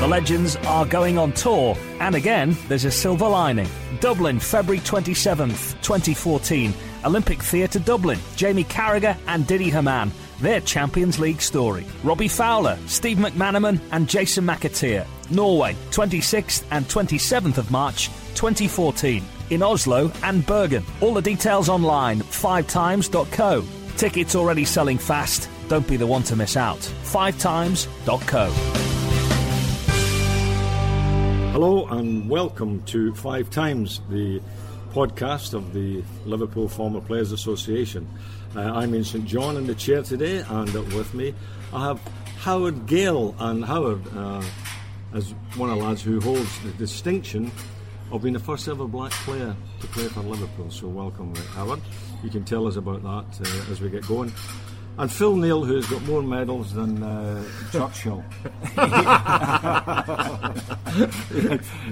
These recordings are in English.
The Legends are going on tour, and again, there's a silver lining. Dublin, February 27th, 2014. Olympic Theatre Dublin. Jamie Carragher and Didi Hamann. Their Champions League story. Robbie Fowler, Steve McManaman, and Jason McAteer. Norway, 26th and 27th of March, 2014. In Oslo and Bergen. All the details online, fivetimes.co. Tickets already selling fast. Don't be the one to miss out. Fivetimes.co. Hello and welcome to Five Times, the podcast of the Liverpool Former Players Association. Uh, I'm Ian St John in the chair today, and with me I have Howard Gayle. And Howard, uh, as one of the lads who holds the distinction of being the first ever black player to play for Liverpool. So, welcome, Howard. You can tell us about that uh, as we get going. And Phil Neal, who's got more medals than uh, Churchill. yeah.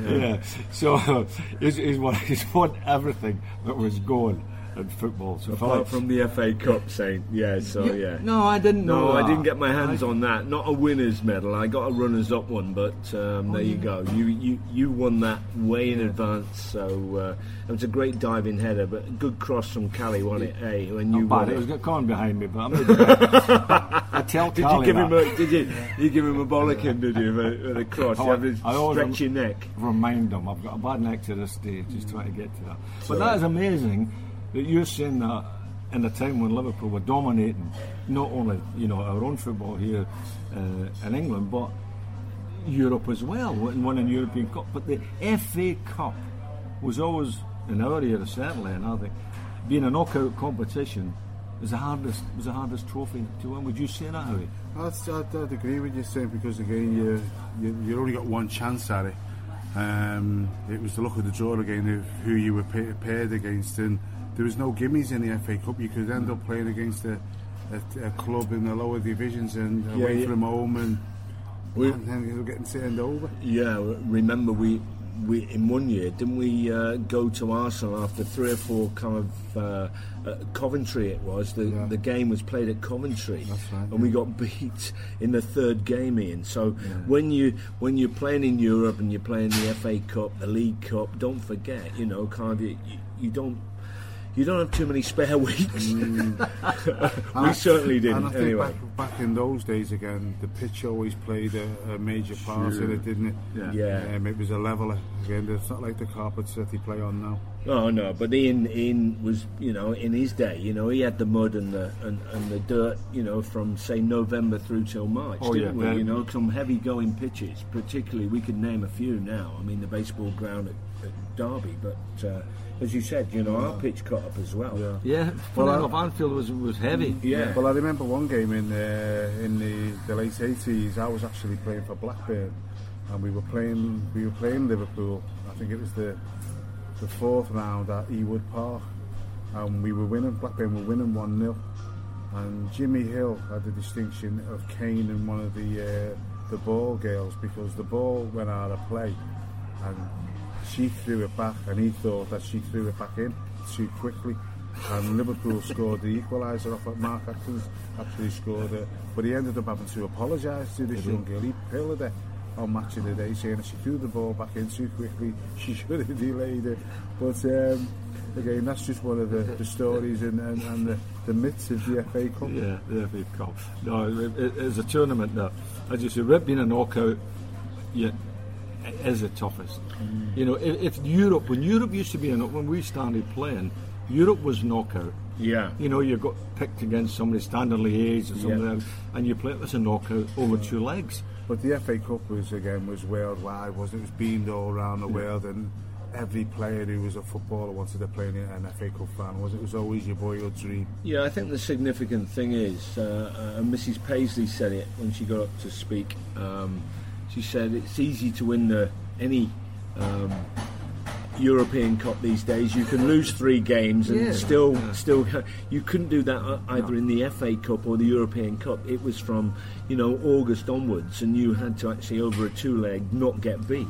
yeah. So he's, he's, won, he's won everything that was going football. So Apart from the FA Cup, saying yeah. So yeah. yeah. No, I didn't no, know. I didn't get my hands I, on that. Not a winner's medal. I got a runners-up one, but um, oh, there you go. You, you you won that way in advance. So uh, it was a great diving header, but a good cross from Cali won it. Hey, when you won it, it was got Con behind me, but I'm I tell Did Cali you give that. him a Did you you give him a bollocking? Did you with a, with a cross? Oh, you I always stretch your neck. Remind them I've got a bad neck to this day. Just trying to get to that. But that is amazing that you're saying that in a time when Liverpool were dominating not only you know our own football here uh, in England, but Europe as well, and winning European Cup. But the FA Cup was always in our era certainly, and I think being a knockout competition was the hardest was the hardest trophy to win. Would you say that, Howie? I'd, I'd, I'd agree with you, saying because again you, you you only got one chance at it. Um, it was the luck of the draw again of who you were paired against, and there was no gimmies in the FA Cup. You could end up playing against a, a, a club in the lower divisions and Yeah, away yeah. from home, and, We- and then you're getting turned over. Yeah, remember we we in one year didn't we uh, go to Arsenal after three or four kind of uh, uh, Coventry it was the Yeah. the game was played at Coventry That's right, and we got beat in the third game in so when you when you're playing in Europe and you're playing the FA Cup the League Cup don't forget you know kind of you, you don't you don't have too many spare weeks. we certainly Mm. And I didn't. think Anyway, back, back in those days again, the pitch always played a, a major part in it, didn't it? Yeah. Yeah. Um, it was a leveler. Again, it's not like the carpets that they play on now. Oh no, but Ian, Ian was, you know, in his day, you know, he had the mud and the and, and the dirt, you know, from say November through till March, Oh, didn't yeah, we? very- You know, some heavy going pitches. Particularly, we could name a few now. I mean, the baseball ground at, at Derby, but uh, as you said, you know, our pitch cut up as well. Yeah. Yeah, Well, funny I- enough, Anfield was was heavy. Yeah. Well, I remember one game in uh, in the, the late 80s. I was actually playing for Blackburn, and we were playing we were playing Liverpool. I think it was the the fourth round at Ewood Park, and we were winning. Blackburn were winning one 0 and Jimmy Hill had the distinction of caning one of the uh, the ball girls because the ball went out of play, and she threw it back, and he thought that she threw it back in too quickly. And Liverpool scored the equaliser off at Mark Atkins actually scored it, but he ended up having to apologise to this young girl. He pilled her on match of the day, saying she threw the ball back in too quickly. She should have delayed it. But um, again, that's just one of the, the stories and, and, and the, the myths of the FA Cup. Yeah, the FA Cup. No, it, it, it's a tournament that, as you say, Rip being a knockout, yeah, is the toughest. You know, if, if Europe, when Europe used to be in, when we started playing, Europe was knockout. Yeah. You know, you got picked against somebody Standard Liège or something, Yeah. else, and you play it as a knockout over two legs. But the FA Cup was again was worldwide, wasn't it? It was beamed all around the world, and every player who was a footballer wanted to play in an FA Cup final. Was it? It was always your boyhood dream. Yeah, I think the significant thing is, uh, uh, Mrs. Paisley said it when she got up to speak. Um, she said it's easy to win the, any um, European Cup these days. You can lose three games and Yeah. still, still, you couldn't do that uh, either in the FA Cup or the European Cup. It was from, you know, August onwards, and you had to actually over a two-leg not get beat.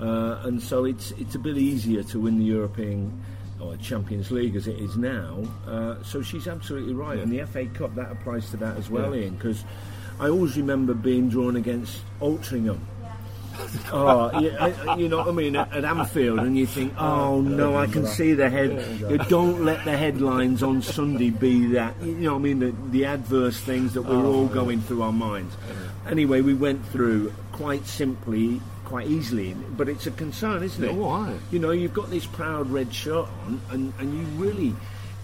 Uh, and so it's it's a bit easier to win the European or Champions League as it is now. Uh, so she's absolutely right, and the FA Cup that applies to that as well, Yeah. Ian. Because I always remember being drawn against Altrincham. oh, I- you know what I mean? At, at Anfield, and you think, oh no, I can see the head. You don't let the headlines on Sunday be that. You know what I mean? The, the adverse things that we're all going through our minds. Anyway, we went through quite simply, quite easily, but it's a concern, isn't it? Oh, aye. You know, you've got this proud red shirt on, and, and you really,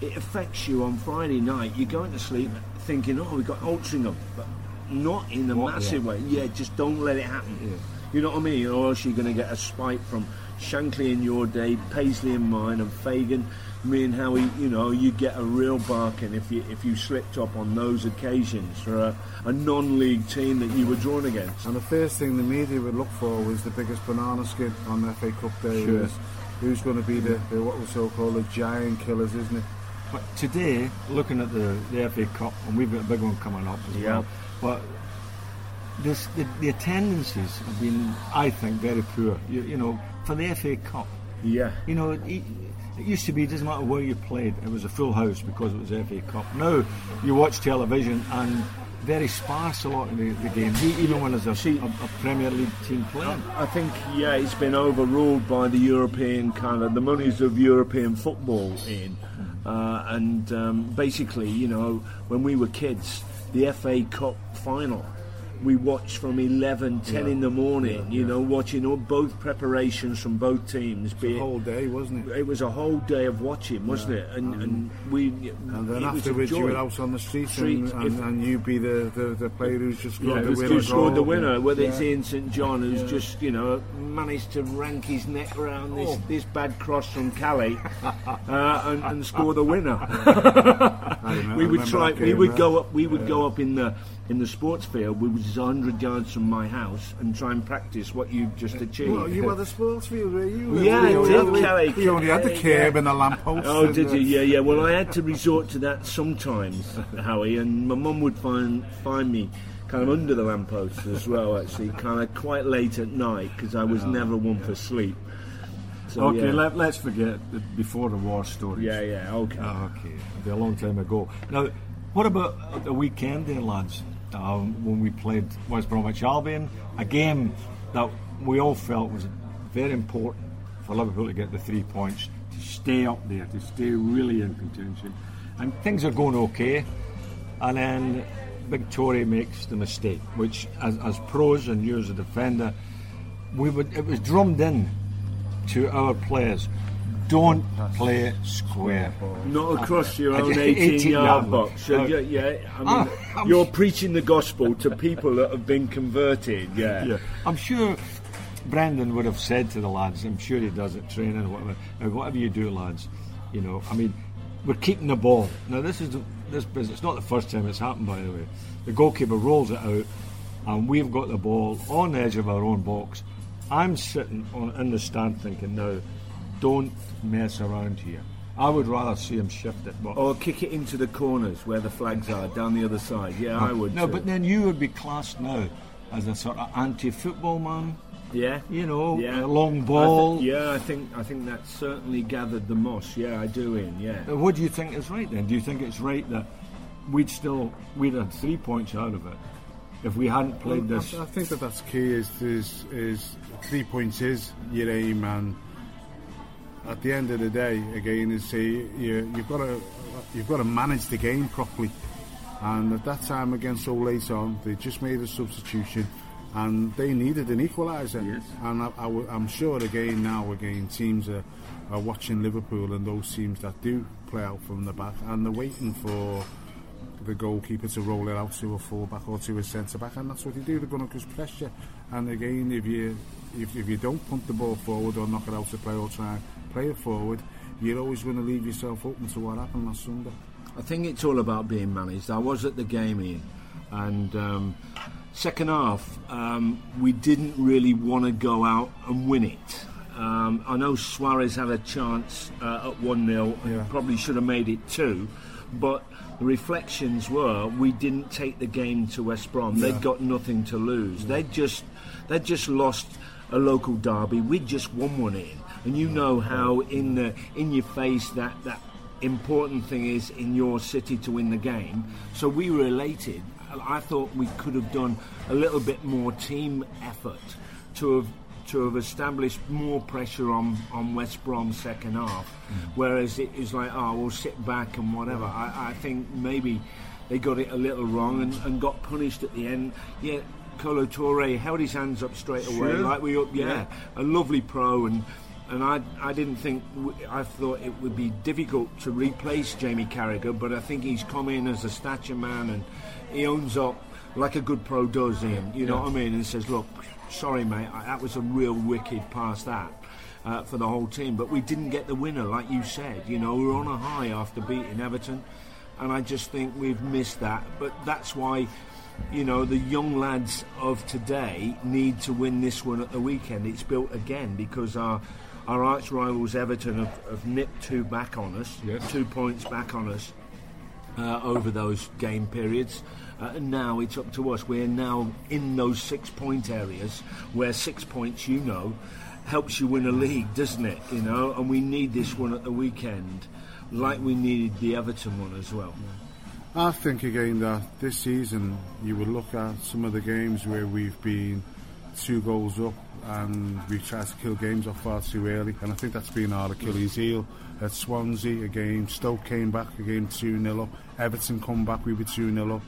it affects you on Friday night. You're going to sleep thinking, oh, we've got Altrincham, but not in a What, massive yeah. way. Yeah, just don't let it happen. You know what I mean? Or else you're going to get a spite from Shankly in your day, Paisley in mine, and Fagan. Me and Howie, you know, you get a real barking if you if you slipped up on those occasions for a, a non-league team that you were drawn against. And the first thing the media would look for was the biggest banana skin on the FA Cup day. Sure. Was who's going to be the, the what we so called the giant killers, isn't it? But today, looking at the, the FA Cup, and we've got a big one coming up as Yeah. well, but this, the, the attendances have been, I think, very poor. You, you know, for the FA Cup, Yeah. you know, it, it used to be, it doesn't matter where you played, it was a full house because it was FA Cup. Now, you watch television and very sparse a lot of the, the games, even when there's a, See- a, a Premier League team playing. I think yeah, it's been overruled by the European kind of the monies of European football in, uh, and um, basically, you know, when we were kids, the FA Cup final. We watched from 11, 10 in the morning, you know, watching all, both preparations from both teams. Be The it, whole day, wasn't it? it was a whole day of watching, wasn't it? And, and we. And then it was a afterwards, you were out on the streets, Street, and, and, and you be the, the, the player who's just scored it the winner. who scored the winner, whether it's Yeah. Ian St John who's just you know managed to rank his neck around this, Oh. this bad cross from Cally uh, and, and score the winner. We would try. We would yeah. go up. We would go up in the in the sports field, which is hundred yards from my house, and try and practice what you've just achieved. Well, you were the sports field, were you? Yeah, we I did, had- we- Kelly. We only had the Yeah. and the lamppost. Oh, did you? Yeah, yeah. Well, I had to resort to that sometimes, Howie, and my mum would find find me kind of under the lamppost as well, actually, kind of quite late at night because I was never one for sleep. So, Okay, yeah. let, let's forget the before the war stories. yeah, yeah, okay. Okay, it'll be a long time ago. Now, what about the weekend then, lads? Um, when we played West Bromwich Albion, a game that we all felt was very important for Liverpool to get the three points, to stay up there, to stay really in contention. And things are going okay, and then Big Touré makes the mistake, which, as, as pros and you as a defender, we would it was drummed in to our players. Don't play square. Not across your own 18 18 yard yard box. So, yeah, yeah, I mean, Ah, I'm you're sh- preaching the gospel to people that have been converted. Yeah. Yeah, I'm sure Brendan would have said to the lads. I'm sure he does at training, or whatever. Whatever you do, lads, you know. I mean, we're keeping the ball. Now, this is the, this business. It's not the first time it's happened, by the way. The goalkeeper rolls it out, and we've got the ball on the edge of our own box. I'm sitting on in the stand thinking, now, don't mess around here. I would rather see him shift it, but Or kick it into the corners where the flags are down the other side. Yeah, I would. no. too. But then you would be classed now as a sort of anti-football man. yeah, You know, yeah, a long I thi- ball. yeah, I think I think that certainly gathered the moss. Yeah, I do. In yeah. Uh, What do you think is right then? Do you think it's right that we'd still we'd had three points out of it if we hadn't played Well, this? I, I think that that's key. Is, is is three points is your aim, and at the end of the day, again, is say you, you've got to you've got to manage the game properly. And at that time again, so late on, they just made a substitution. and they needed an equaliser. Yes. And I, am sure again now again teams are, are watching Liverpool and those teams that do play out from the back and they're waiting for the goalkeeper to roll it out to a full back or to a centre back, and that's what you do. They're going to cause pressure. And again, if you if, if you don't punt the ball forward or knock it out to play or try and play it forward, you're always going to leave yourself open to what happened last Sunday. I think it's all about being managed. I was at the game, Ian, and um, second half um, we didn't really want to go out and win it. Um, I know Suarez had a chance uh, at 1 0, Yeah. probably should have made it 2, but the reflections were we didn't take the game to West Brom. They'd got nothing to lose. They'd just they'd just lost a local derby. We'd just won one in, and you know how in the in your face that that important thing is in your city to win the game. So we were elated. I thought we could have done a little bit more team effort to have to have established more pressure on, on West Brom second half, mm. whereas it is like, oh, we'll sit back and whatever. I, I think maybe they got it a little wrong and, and got punished at the end. Yeah, Kolo Touré held his hands up straight away, Sure. like we. Yeah, Yeah. a lovely pro and. And I, I didn't think I thought it would be difficult to replace Jamie Carragher, but I think he's come in as a stature man and he owns up like a good pro does. Ian, you know what I mean? And says, "Look, sorry, mate, I, that was a real wicked pass that uh, for the whole team, but we didn't get the winner, like you said. You know, we were on a high after beating Everton, and I just think we've missed that. But that's why." You know, the young lads of today need to win this one at the weekend. It's built again because our our arch rivals Everton have, have nipped two back on us, Yes. two points back on us uh, over those game periods. Uh, and now it's up to us. We're now in those six point areas where six points, you know, helps you win a league, doesn't it? You know, and we need this one at the weekend, like we needed the Everton one as well. I think again that this season you would look at some of the games where we've been two goals up and we've tried to kill games off far too early, and I think that's been our Achilles heel. At Swansea, a game, Stoke came back, a game 2 0 up, Everton come back, we were 2 0 up,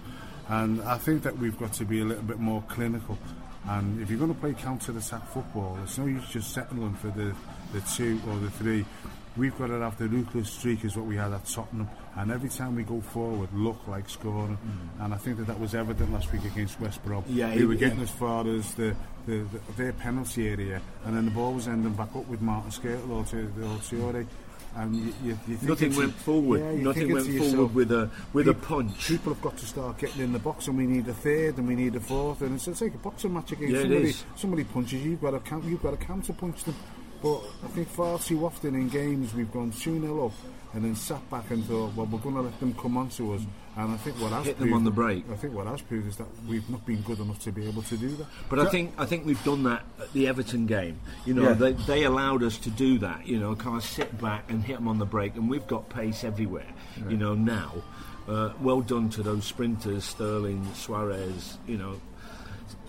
and I think that we've got to be a little bit more clinical. And if you're going to play counter attack football, it's no use just settling for the, the two or the three. We've got to have the ruthless streak, is what we had at Tottenham, and every time we go forward, look like scoring. Mm. And I think that that was evident last week against West Brom. Yeah, we were getting as far as the, the, the their penalty area, and then the ball was ending back up with Martin Skrtel or to or. And you, you, you think Nothing went forward. Yeah, Nothing went to forward yourself, with a with a punch. People have got to start getting in the box, and we need a third, and we need a fourth, and it's, it's like a boxing match again. Yeah, somebody, somebody punches you, you've got to you've got to counter punch them. But I think far too often in games we've gone 2 0 up and then sat back and thought, well, we're going to let them come onto us. And I think what has Hit them proved, on the break. I think what has proved is that we've not been good enough to be able to do that. But I think I think we've done that at the Everton game. You know, Yeah. they, they allowed us to do that. You know, kind of sit back and hit them on the break, and we've got pace everywhere. You know, now. Uh, well done to those sprinters, Sterling, Suarez. You know,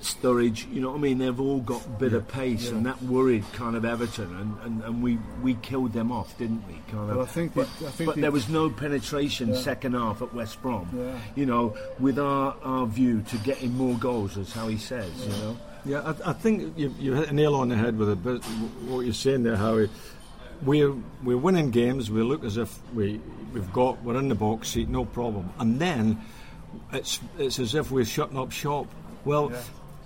Sturridge. You know what I mean? They've all got a bit of pace, and that worried kind of Everton, and, and, and we, we killed them off, didn't we? Kind of. But I think but, the- I think but the- there was no penetration second half at West Brom. Yeah. You know, with our, our view to getting more goals, as how he says. You know. Yeah, I, I think you, you hit a nail on the head with it, but what you're saying there, Howie. We're we're winning games. We look as if we we've got we're in the box seat, no problem. And then it's it's as if we're shutting up shop. Well,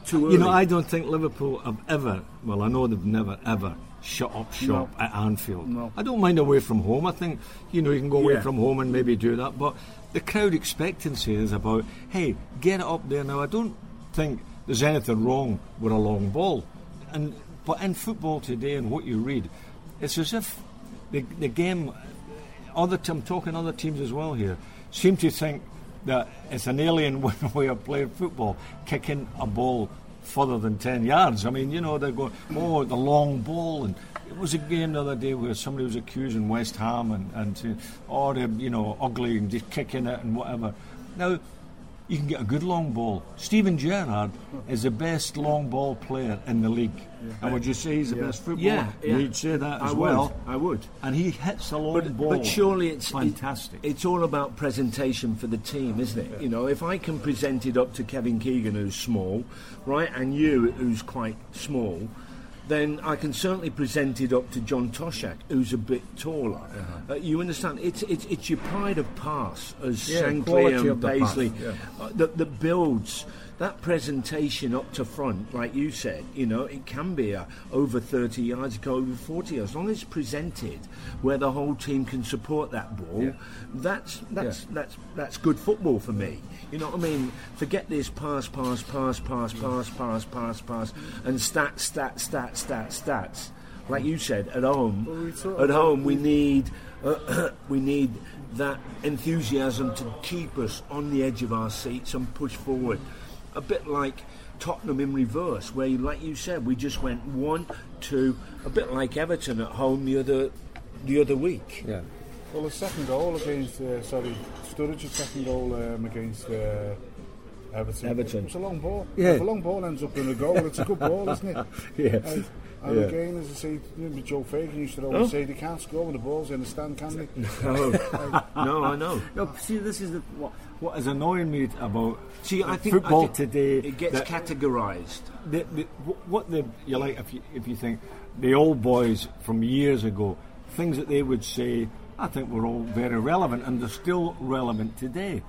Too you know. I don't think Liverpool have ever. Well, I know they've never ever shut up shop No. at Anfield. No. I don't mind away from home. I think you know you can go away Yeah. from home and maybe do that, but the crowd expectancy is about hey, get it up there now. I don't think there's anything wrong with a long ball, and but in football today and what you read, it's as if the the game. Other t- I'm talking other teams as well here seem to think that it's an alien way of playing football, kicking a ball further than 10 yards. I mean, you know, they're going, oh, the long ball. And it was a game the other day where somebody was accusing West Ham and, and oh, they're, you know, ugly and just kicking it and whatever. Now, you can get a good long ball. Steven Gerrard is the best long ball player in the league. And would you say he's the Yeah. best footballer? Yeah, yeah. You'd say that as I well. would. I would. And he hits a long But, ball. but surely it's fantastic. it- it's all about presentation for the team, isn't it? You know, if I can present it up to Kevin Keegan, who's small, right, and you, who's quite small, then I can certainly present it up to John Toshack, who's a bit taller. Uh-huh. Uh, you understand? It's, it's it's your pride of pass, as Yeah, and of the pass, Paisley, yeah. uh, that, that builds that presentation up to front, like you said, you know, it can be a, over 30 yards, it can go over 40 yards. As long as it's presented where the whole team can support that ball, that's that's that's that's good football for me. You know what I mean? Forget this pass, pass, pass, pass, pass, pass, pass, pass, and stats, stats, stats, stats, stats. Like you said, at home, at home we need uh, we need that enthusiasm to keep us on the edge of our seats and push forward. A bit like Tottenham in reverse, where, like you said, we just went one, two. A bit like Everton at home the other the other week. yeah. Well, the second goal against, uh, sorry, Sturridge's second goal um, against uh, Everton. Everton. It was a long ball. Yeah. If a long ball ends up in a goal, it's a good ball, isn't it? Yeah. And, and Yeah. again, as I say, you know, Joe Fagan used to always Oh. say they can't score when the ball's in the stand, can they? No, no, I know. No, see, this is the, what, what is annoying me about See, I think football I think today. it gets categorised. the, the, what the you like if you if you think the old boys from years ago, things that they would say, I think were all very relevant and they're still relevant today.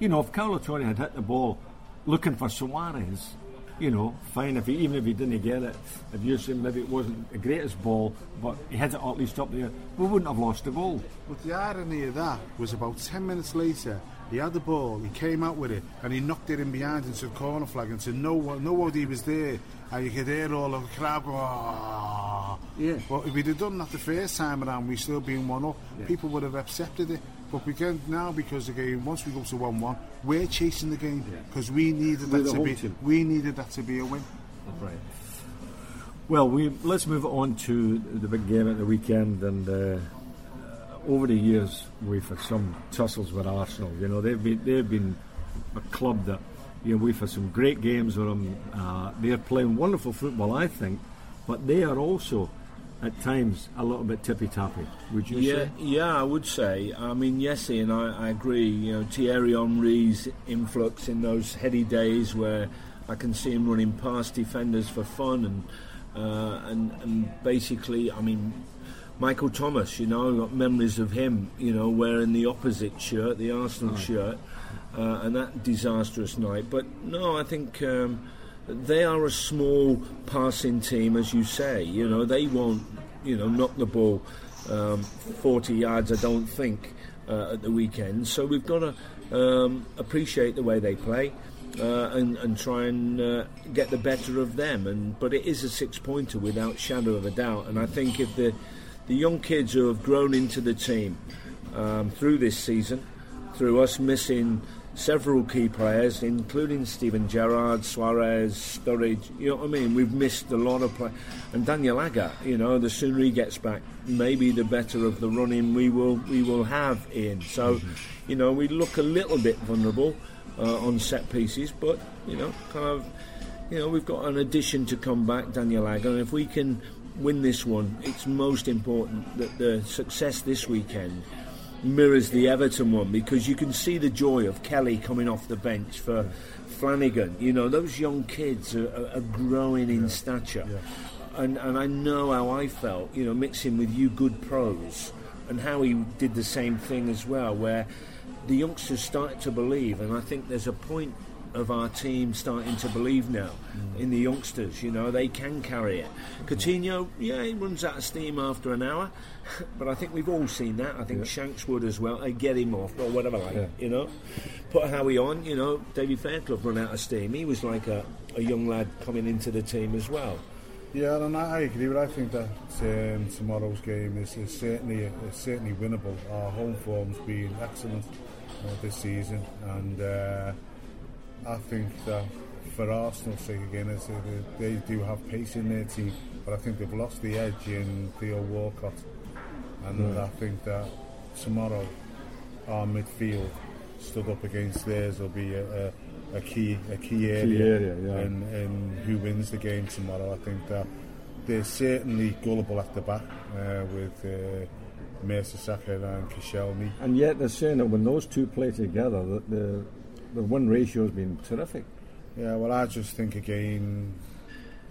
You know, if Kolo Touré had hit the ball looking for Suarez, you know, fine if he even if he didn't get it, if you say maybe it wasn't the greatest ball, but he had it at least up there, we wouldn't have lost the goal. But the irony of that was about 10 minutes later, he had the ball, he came out with it, and he knocked it in behind into the corner flag and said, no one, nobody was there. And you could hear all of the crowd go, "Ah." Yeah. But if we'd have done that the first time around, we still been one up, people would have accepted it. But we can now, because the game, once we go to 1 1, we're chasing the game because we needed We're that to be team. we needed that to be a win. Right. Well, we let's move on to the big game at the weekend. And uh, over the years, we've had some tussles with Arsenal. You know, they've been they've been a club that you know we've had some great games with them. Uh, they're playing wonderful football, I think, but they are also at times a little bit tippy tappy. Would you Yeah, say? yeah, I would say. I mean, yes, Ian, I, I agree. You know, Thierry Henry's influx in those heady days where I can see him running past defenders for fun and uh, and and basically, I mean, Michael Thomas. You know, I've got memories of him. You know, wearing the opposite shirt, the Arsenal shirt, uh, and that disastrous night. But no, I think. Um, they are a small passing team, as you say. You know, they won't, you know, knock the ball um, 40 yards, I don't think, uh, at the weekend. So we've got to um, appreciate the way they play uh, and, and try and uh, get the better of them. And but it is a six-pointer without shadow of a doubt. And I think if the the young kids who have grown into the team um, through this season, through us missing several key players, including Steven Gerrard, Suarez, Sturridge. You know what I mean? We've missed a lot of play. And Daniel Agger, you know, the sooner he gets back, maybe the better of the running we will we will have in. So, you know, we look a little bit vulnerable uh, on set pieces, but you know, kind of, you know, we've got an addition to come back, Daniel Agger, and if we can win this one, it's most important that the success this weekend mirrors the Everton one because you can see the joy of Kelly coming off the bench for Flanagan. You know, those young kids are, are, are growing in stature. And, and I know how I felt, you know, mixing with you good pros and how he did the same thing as well, where the youngsters started to believe. And I think there's a point of our team starting to believe now in the youngsters. You know, they can carry it. Coutinho, yeah, he runs out of steam after an hour, but I think we've all seen that. I think Shanks would as well. They get him off or whatever, like you know. Put Howie on. You know, David Fairclough run out of steam. He was like a, a young lad coming into the team as well. Yeah, and I I agree, but I think that um, tomorrow's game is, is certainly is certainly winnable. Our home form's been excellent uh, this season, and uh, I think that for Arsenal's sake again, is they do have pace in their team, but I think they've lost the edge in Theo Walcott, and I think that tomorrow our midfield, stood up against theirs will be a, a, a key a key area, Key area, yeah. and, and who wins the game tomorrow. I think that they're certainly gullible at the back uh, with uh, Mertesacker and Koscielny. And yet they're saying that when those two play together, that the the win ratio has been terrific. Yeah, well, I just think again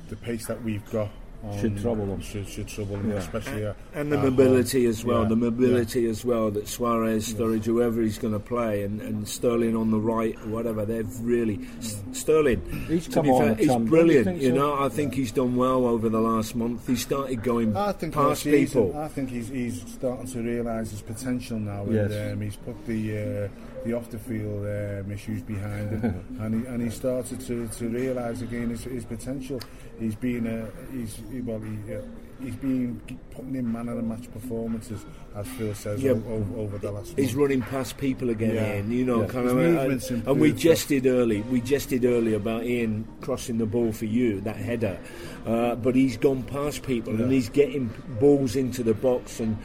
the pace that we've got on Should trouble them. Should, should trouble them, Yeah. especially uh, And the at mobility home. as well, Yeah, the mobility as well that Suarez, Sturridge, whoever he's going to play, and, and Sterling on the right, or whatever, they've really. S- Sterling, He's to come be on fair, he's come, don't you brilliant. You know, I think he's done well over the last month. He started going I think past season, people. I think he's, he's starting to realise his potential now, Yes. and um, he's put the uh, the off the field um, issues behind him, and he and he started to, to realise again his, his potential. He's been uh, he's he- well he, uh, he's been putting in man of the match performances, as Phil says, Yeah. over, over the last. He's month. running past people again, Yeah. Ian. You know, Yeah. kind His of. movement's and, and we jested early. We jested early about Ian crossing the ball for you, that header. Uh, but he's gone past people and he's getting balls into the box, and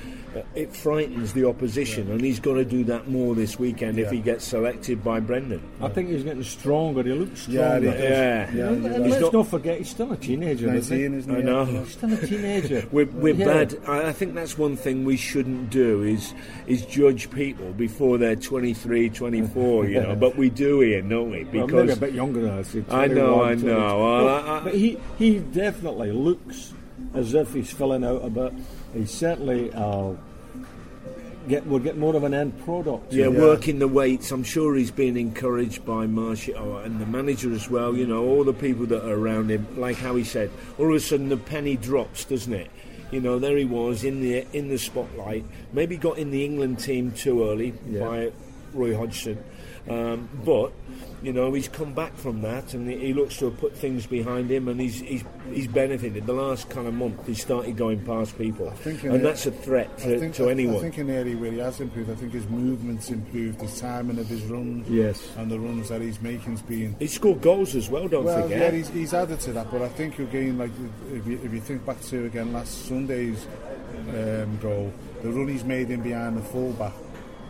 it frightens the opposition. And he's got to do that more this weekend if he gets selected by Brendan. I think he's getting stronger. He looks Yeah, stronger. he does. Yeah. Yeah, And you're let's right. not- not forget he's still a teenager. isn't he? 19, isn't he? I know. He's still a teenager. We're, we're Yeah. bad. I I think that's one thing we shouldn't do is is judge people before they're 23, 24, you know. But we do, Ian, don't we? Well, Because maybe a bit younger than us. I know, I know. Well, Well, I- I- but he, he definitely looks as if he's filling out a bit. He's certainly uh, get we'll get more of an end product. Yeah, Yeah. working the weights. I'm sure he's been encouraged by Marshall oh, and the manager as well. You know, all the people that are around him. Like how he said, all of a sudden the penny drops, doesn't it? You know, there he was in the in the spotlight. Maybe got in the England team too early Yeah. by Roy Hodgson, um, but. You know, he's come back from that, and he looks to have put things behind him, and he's he's, he's benefited. The last kind of month, he started going past people, and the- that's a threat to, think, to anyone. I think in the area where he has improved, I think his movement's improved, his timing of his runs, Yes. and the runs that he's making's been. he scored goals as well. Don't Well, forget. yeah, he's, he's added to that, but I think again, like if you, if you think back to again last Sunday's um, goal, the run he's made in behind the fullback,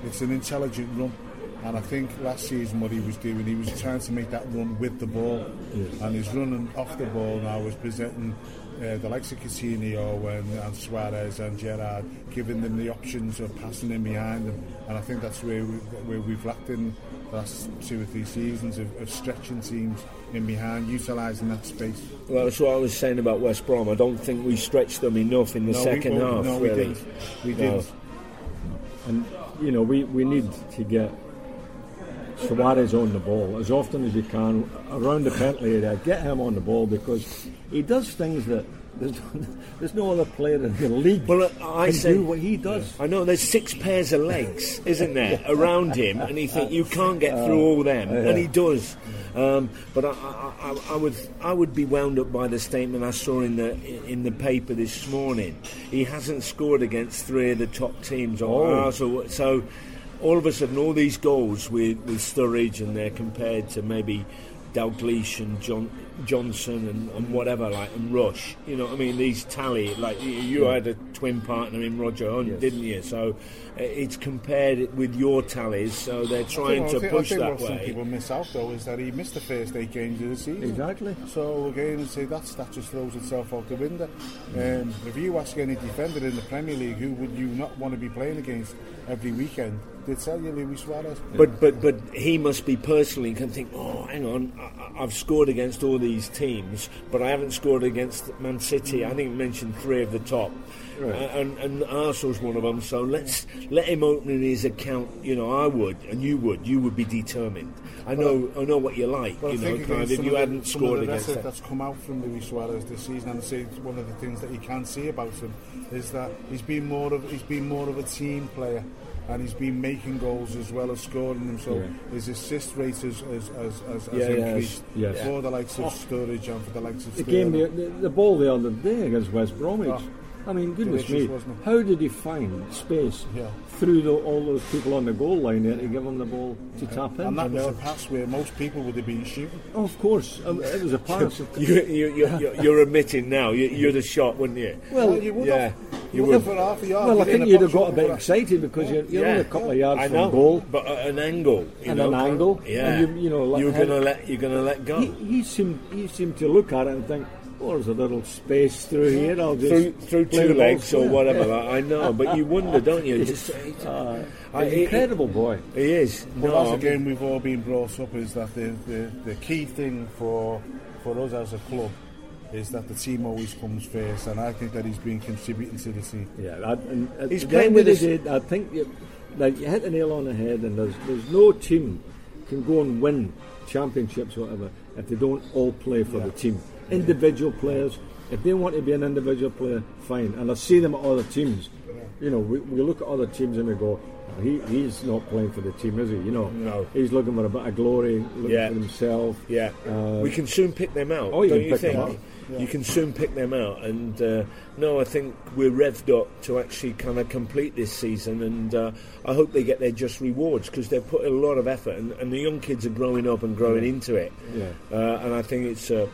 it's an intelligent run. And I think last season what he was doing, he was trying to make that run with the ball, and his running off the ball now was presenting uh, the likes of Coutinho and, and Suarez and Gerrard, giving them the options of passing in behind them. And I think that's where, we, where we've lacked in the last two or three seasons of, of stretching teams in behind, utilising that space. Well, that's what I was saying about West Brom. I don't think we stretched them enough in the No, we- second half. no, we really. didn't. We No. didn't. And you know, we, we need to get Suarez on the ball as often as you can around the penalty area. Get him on the ball because he does things that there's, there's no other player in the league Well, I can say do what he does. I know there's six pairs of legs, isn't there, around him, and you think you can't get through all them, and he does. Um, but I, I, I, I would I would be wound up by the statement I saw in the in the paper this morning. He hasn't scored against three of the top teams on Oh. Arsenal, so all of a sudden all these goals with, with Sturridge and they're compared to maybe Dalglish and John, Johnson and, and whatever like and Rush. You know what I mean? These tally like you, you had a twin partner in Roger Hunt, didn't you? So uh, it's compared with your tallies. So they're trying I to think, push I think that what some people miss out though is that he missed the first eight games of the season. Exactly. So again, say that's that just throws itself out the window. Um, if you ask any defender in the Premier League who would you not want to be playing against every weekend, they'd tell you Luis Suarez. But but but he must be personally can think. Oh, hang on, I, I've scored against all these teams, but I haven't scored against Man City. I think you mentioned three of the top, uh, and and Arsenal's one of them. So let's let him open his account. You know, I would, and you would. You would be determined. I know I know what you like. You I know, kind of if you the- hadn't scored against that. that's come out from Luis Suarez this season, and I say one of the things that you can see about him is that he's been more of he's been more of a team player. And he's been making goals as well as scoring them. So his assist rate has, has, has, has, has Yeah, increased Yes. for the likes of Sturridge and for the likes of The Sterling. game, the, the, ball the other day against West Bromwich. Oh. I mean, goodness me, how did he find space Yeah. through the, all those people on the goal line there to give him the ball to tap in? And that was a pass where most people would have been shooting. Oh, of course, um, it was a pass. You, you, you, admitting now you, you'd have shot, wouldn't you? well, Well, you would yeah. have. You would half a yard. Well, I think you'd have got a bit excited because you're, you're Yeah. only a couple of yards I from know, goal. but at an angle, you And know, an angle, Yeah, and you- you know, you're gonna let you're gonna let go He, he seemed he seemed to look at it and think, "Oh, there's a little space through here. I'll just through through two legs or whatever. Yeah. I know, but you wonder, don't you? Just Uh, I- he's he- incredible boy. he is. But No, as I a mean- game we've all been brought up is that the, the, the key thing for for us as a club is that the team always comes first, and I think that he's been contributing to the team. Yeah, that, and at He's playing with his- day, I think you, like you hit the nail on the head, and there's there's no team can go and win championships or whatever if they don't all play for the team. Individual players, if they want to be an individual player, fine. And I see them at other teams. You know, we, we look at other teams and we go, he, he's not playing for the team, is he? You know, No. he's looking for a bit of glory, looking Yeah. for himself. Yeah, Uh, we can soon pick them out. Oh, you don't can you think? out. You can soon pick them out, and uh, no, I think we're revved up to actually kind of complete this season, and uh, I hope they get their just rewards because they've put a lot of effort, and, and the young kids are growing up and growing into it. Yeah. Uh, and I think it's a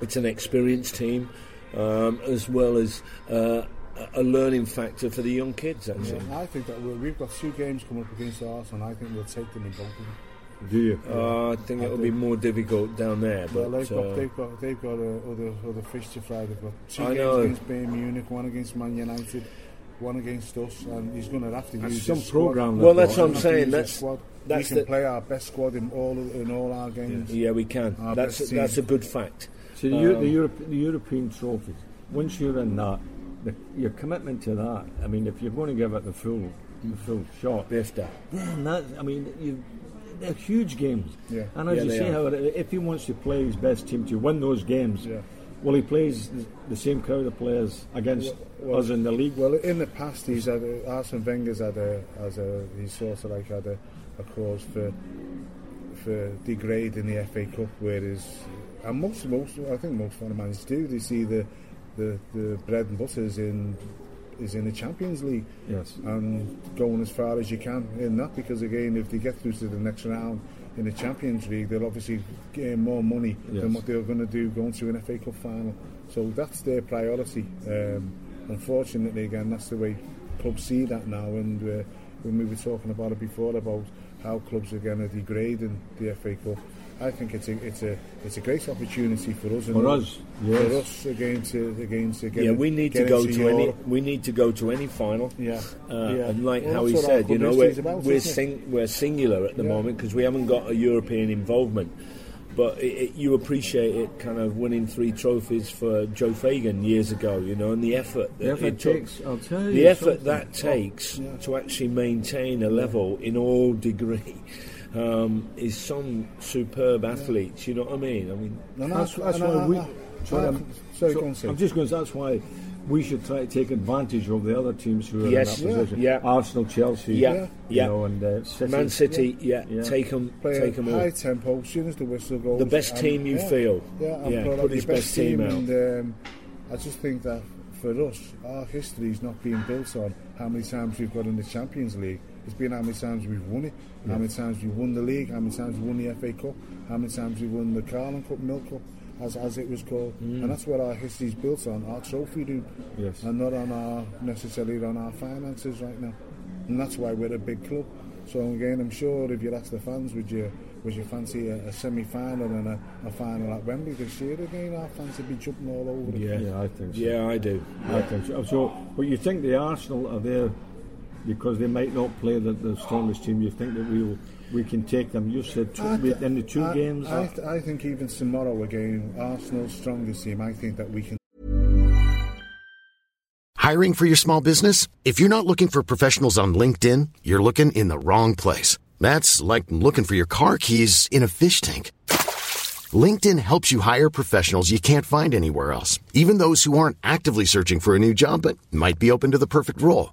it's an experienced team, um, as well as uh, a a learning factor for the young kids. Actually, And I think that we we've got two games coming up against Arsenal, and I think we'll take them in both of them. Do you? uh, I think it'll be more difficult down there. Well, But they've uh, got they've got they've got uh, other other fish to fry. They've got two I games know. against Bayern Munich, one against Man United, one against us, and he's going to have to That's use some programme Well, they've that's got. what I'm saying. have to That's- squad. that's we can the- play our best squad in all in all our games. yeah, we can. Our That's best that's a good fact. See, the, the, um, Europe, the European trophies, once you're in that, the, your commitment to that, I mean, if you're going to give it the full, the full shot, Bifta. then that, I mean, you, they're huge games. Yeah. And as Yeah, you say, are. how if he wants to play his best team to win those games, Yeah. well, he plays the, the same crowd of players against Well, us in the league. Well, in the past, he's had a, Arsene Wenger's had a, as a he's sort of like had a, a cause for for degrading the FA Cup, whereas and most most I think most foreign managers do. They see the the, the bread and butter is in is in the Champions League yes. and going as far as you can in that because again, if they get through to the next round in the Champions League, they'll obviously gain more money Yes. than what they're going to do going to an FA Cup final. So that's their priority. Um, unfortunately, again, that's the way clubs see that now. And uh, when we were talking about it before about how clubs are going to degrade in the FA Cup, I think it's a it's a it's a great opportunity for us. and For us, for us again to again to get Yeah, we need to go to any. We need to go to any final. Yeah, Uh, yeah. And like Well, how he said, you know, we're, about, we're, sing, we're singular at the Yeah. moment because we haven't got a European involvement. But it, it, you appreciate it, kind of winning three trophies for Joe Fagan years ago, you know, and the effort that The effort it took. takes, I'll tell you. the effort something. that takes to actually maintain a level in all degree um, is some superb athletes. You know what I mean? I mean, And That's, that's and why I- we. I- sorry, I- I'm, sorry, so- go on, Sid. I'm just going. to That's why we should try to take advantage of the other teams who are Yes, in yeah, that position. yeah. Arsenal, Chelsea, Yeah, you yeah. know, and uh, City. Man City, yeah, Yeah. take them, play take a them all. high tempo. As soon as the whistle goes, The best team you yeah, feel. Yeah, Yeah, put, put his your best team out. And um, I just think that for us, our history is not being built on how many times we've got in the Champions League. It's been how many times we've won it, how many times we've won the league, how many times we've won the FA Cup, how many times we've won the Carling Cup, Milk Cup, as, as it was called. Mm. And that's what our history is built on, our trophy room, Yes. and not on our necessarily on our finances right now. And that's why we're a big club. So again, I'm sure if you ask the fans, would you would you fancy a, a semi-final and a, a final at Wembley this year? Again, our fans would be jumping all over it. Yeah. Yeah, I think so. Yeah, I do. I think so. So, but you think the Arsenal are there because they might not play the, the strongest team? You think that we will, we can take them? You said two, I th- in the two I- games. I, uh, th- I think even tomorrow again, Arsenal's strongest team. I think that we can Hiring for your small business? If you're not looking for professionals on LinkedIn, you're looking in the wrong place. That's like looking for your car keys in a fish tank. LinkedIn helps you hire professionals you can't find anywhere else, even those who aren't actively searching for a new job but might be open to the perfect role.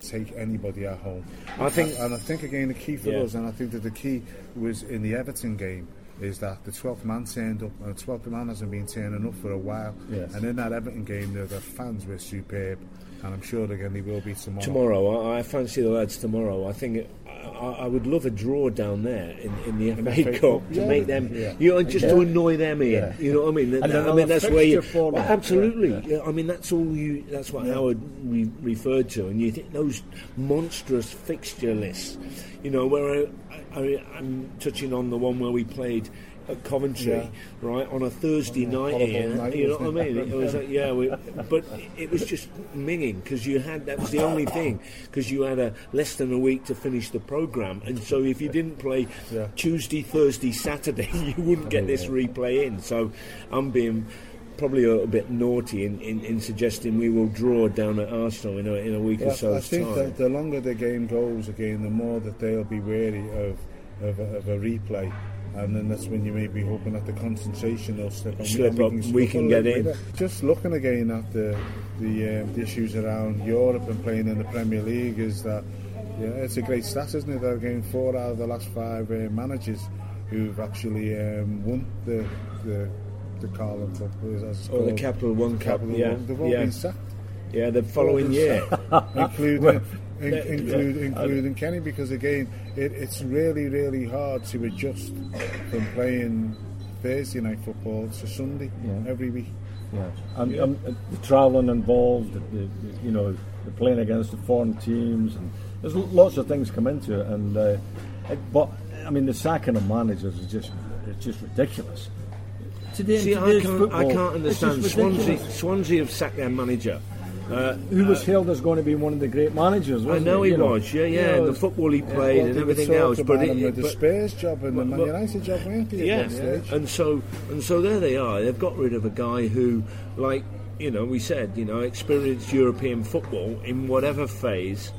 Take anybody at home. I think- and I think again the key for Yeah. us, and I think that the key was in the Everton game, is that the 12th man turned up, and the 12th man hasn't been turning up for a while. Yes. And in that Everton game, the, the fans were superb, and I'm sure again they will be tomorrow. Tomorrow, I, I fancy the lads tomorrow. I think it, I, I would love a draw down there in, in the In FA Cup to yeah. make them, Yeah. you know, just to annoy them in. Yeah. You know what I mean? And I mean that's where you fixture for absolutely. Yeah. Yeah, I mean that's all you. That's what Howard re- referred to, and you think those monstrous fixture lists. You know, where I, I, I'm touching on the one where we played. At Coventry, Yeah. right on a Thursday night, horrible here, night, you know what I mean? it? Was like, yeah, we, but it was just minging because you had that was the only thing because you had a less than a week to finish the program, and so if you didn't play Yeah. Tuesday, Thursday, Saturday, you wouldn't get this replay in. So I'm being probably a little bit naughty in, in, in suggesting we will draw down at Arsenal in a, in a week Yeah, or so. I think time. that the longer the game goes, again, the more that they'll be wary of of a, of a replay. And then that's when you may be hoping that the concentration will slip, and Slip and up, we can get in. bit. Just looking again at the the, um, the issues around Europe and playing in the Premier League is that yeah, it's a great stat, isn't it? That again, four out of the last five uh, managers who've actually um, won the the the Carling Cup, Or the. Capital One Cup, Capital yeah, One, they've all yeah. been sacked yeah, the following year. including in, yeah. include, including Kenny, because again, it, it's really, really hard to adjust from playing Thursday night football to Sunday Yeah. every week. Yeah, and, and uh, the travelling involved, the, the, you know, the playing against the foreign teams, and there's lots of things come into it. And uh, it, but I mean, the sacking of managers is just it's just ridiculous. Today, See, I can't, football, I can't understand. Swansea. Swansea have sacked their manager. Uh, Who was hailed as going to be one of the great managers? I know he you was, yeah, yeah, You know, and the football he played Well, and everything else. But it, the but- Spurs job and the Man United job, weren't they? yeah, At and so and so there they are. They've got rid of a guy who, like you know, we said, you know, experienced European football in whatever phase,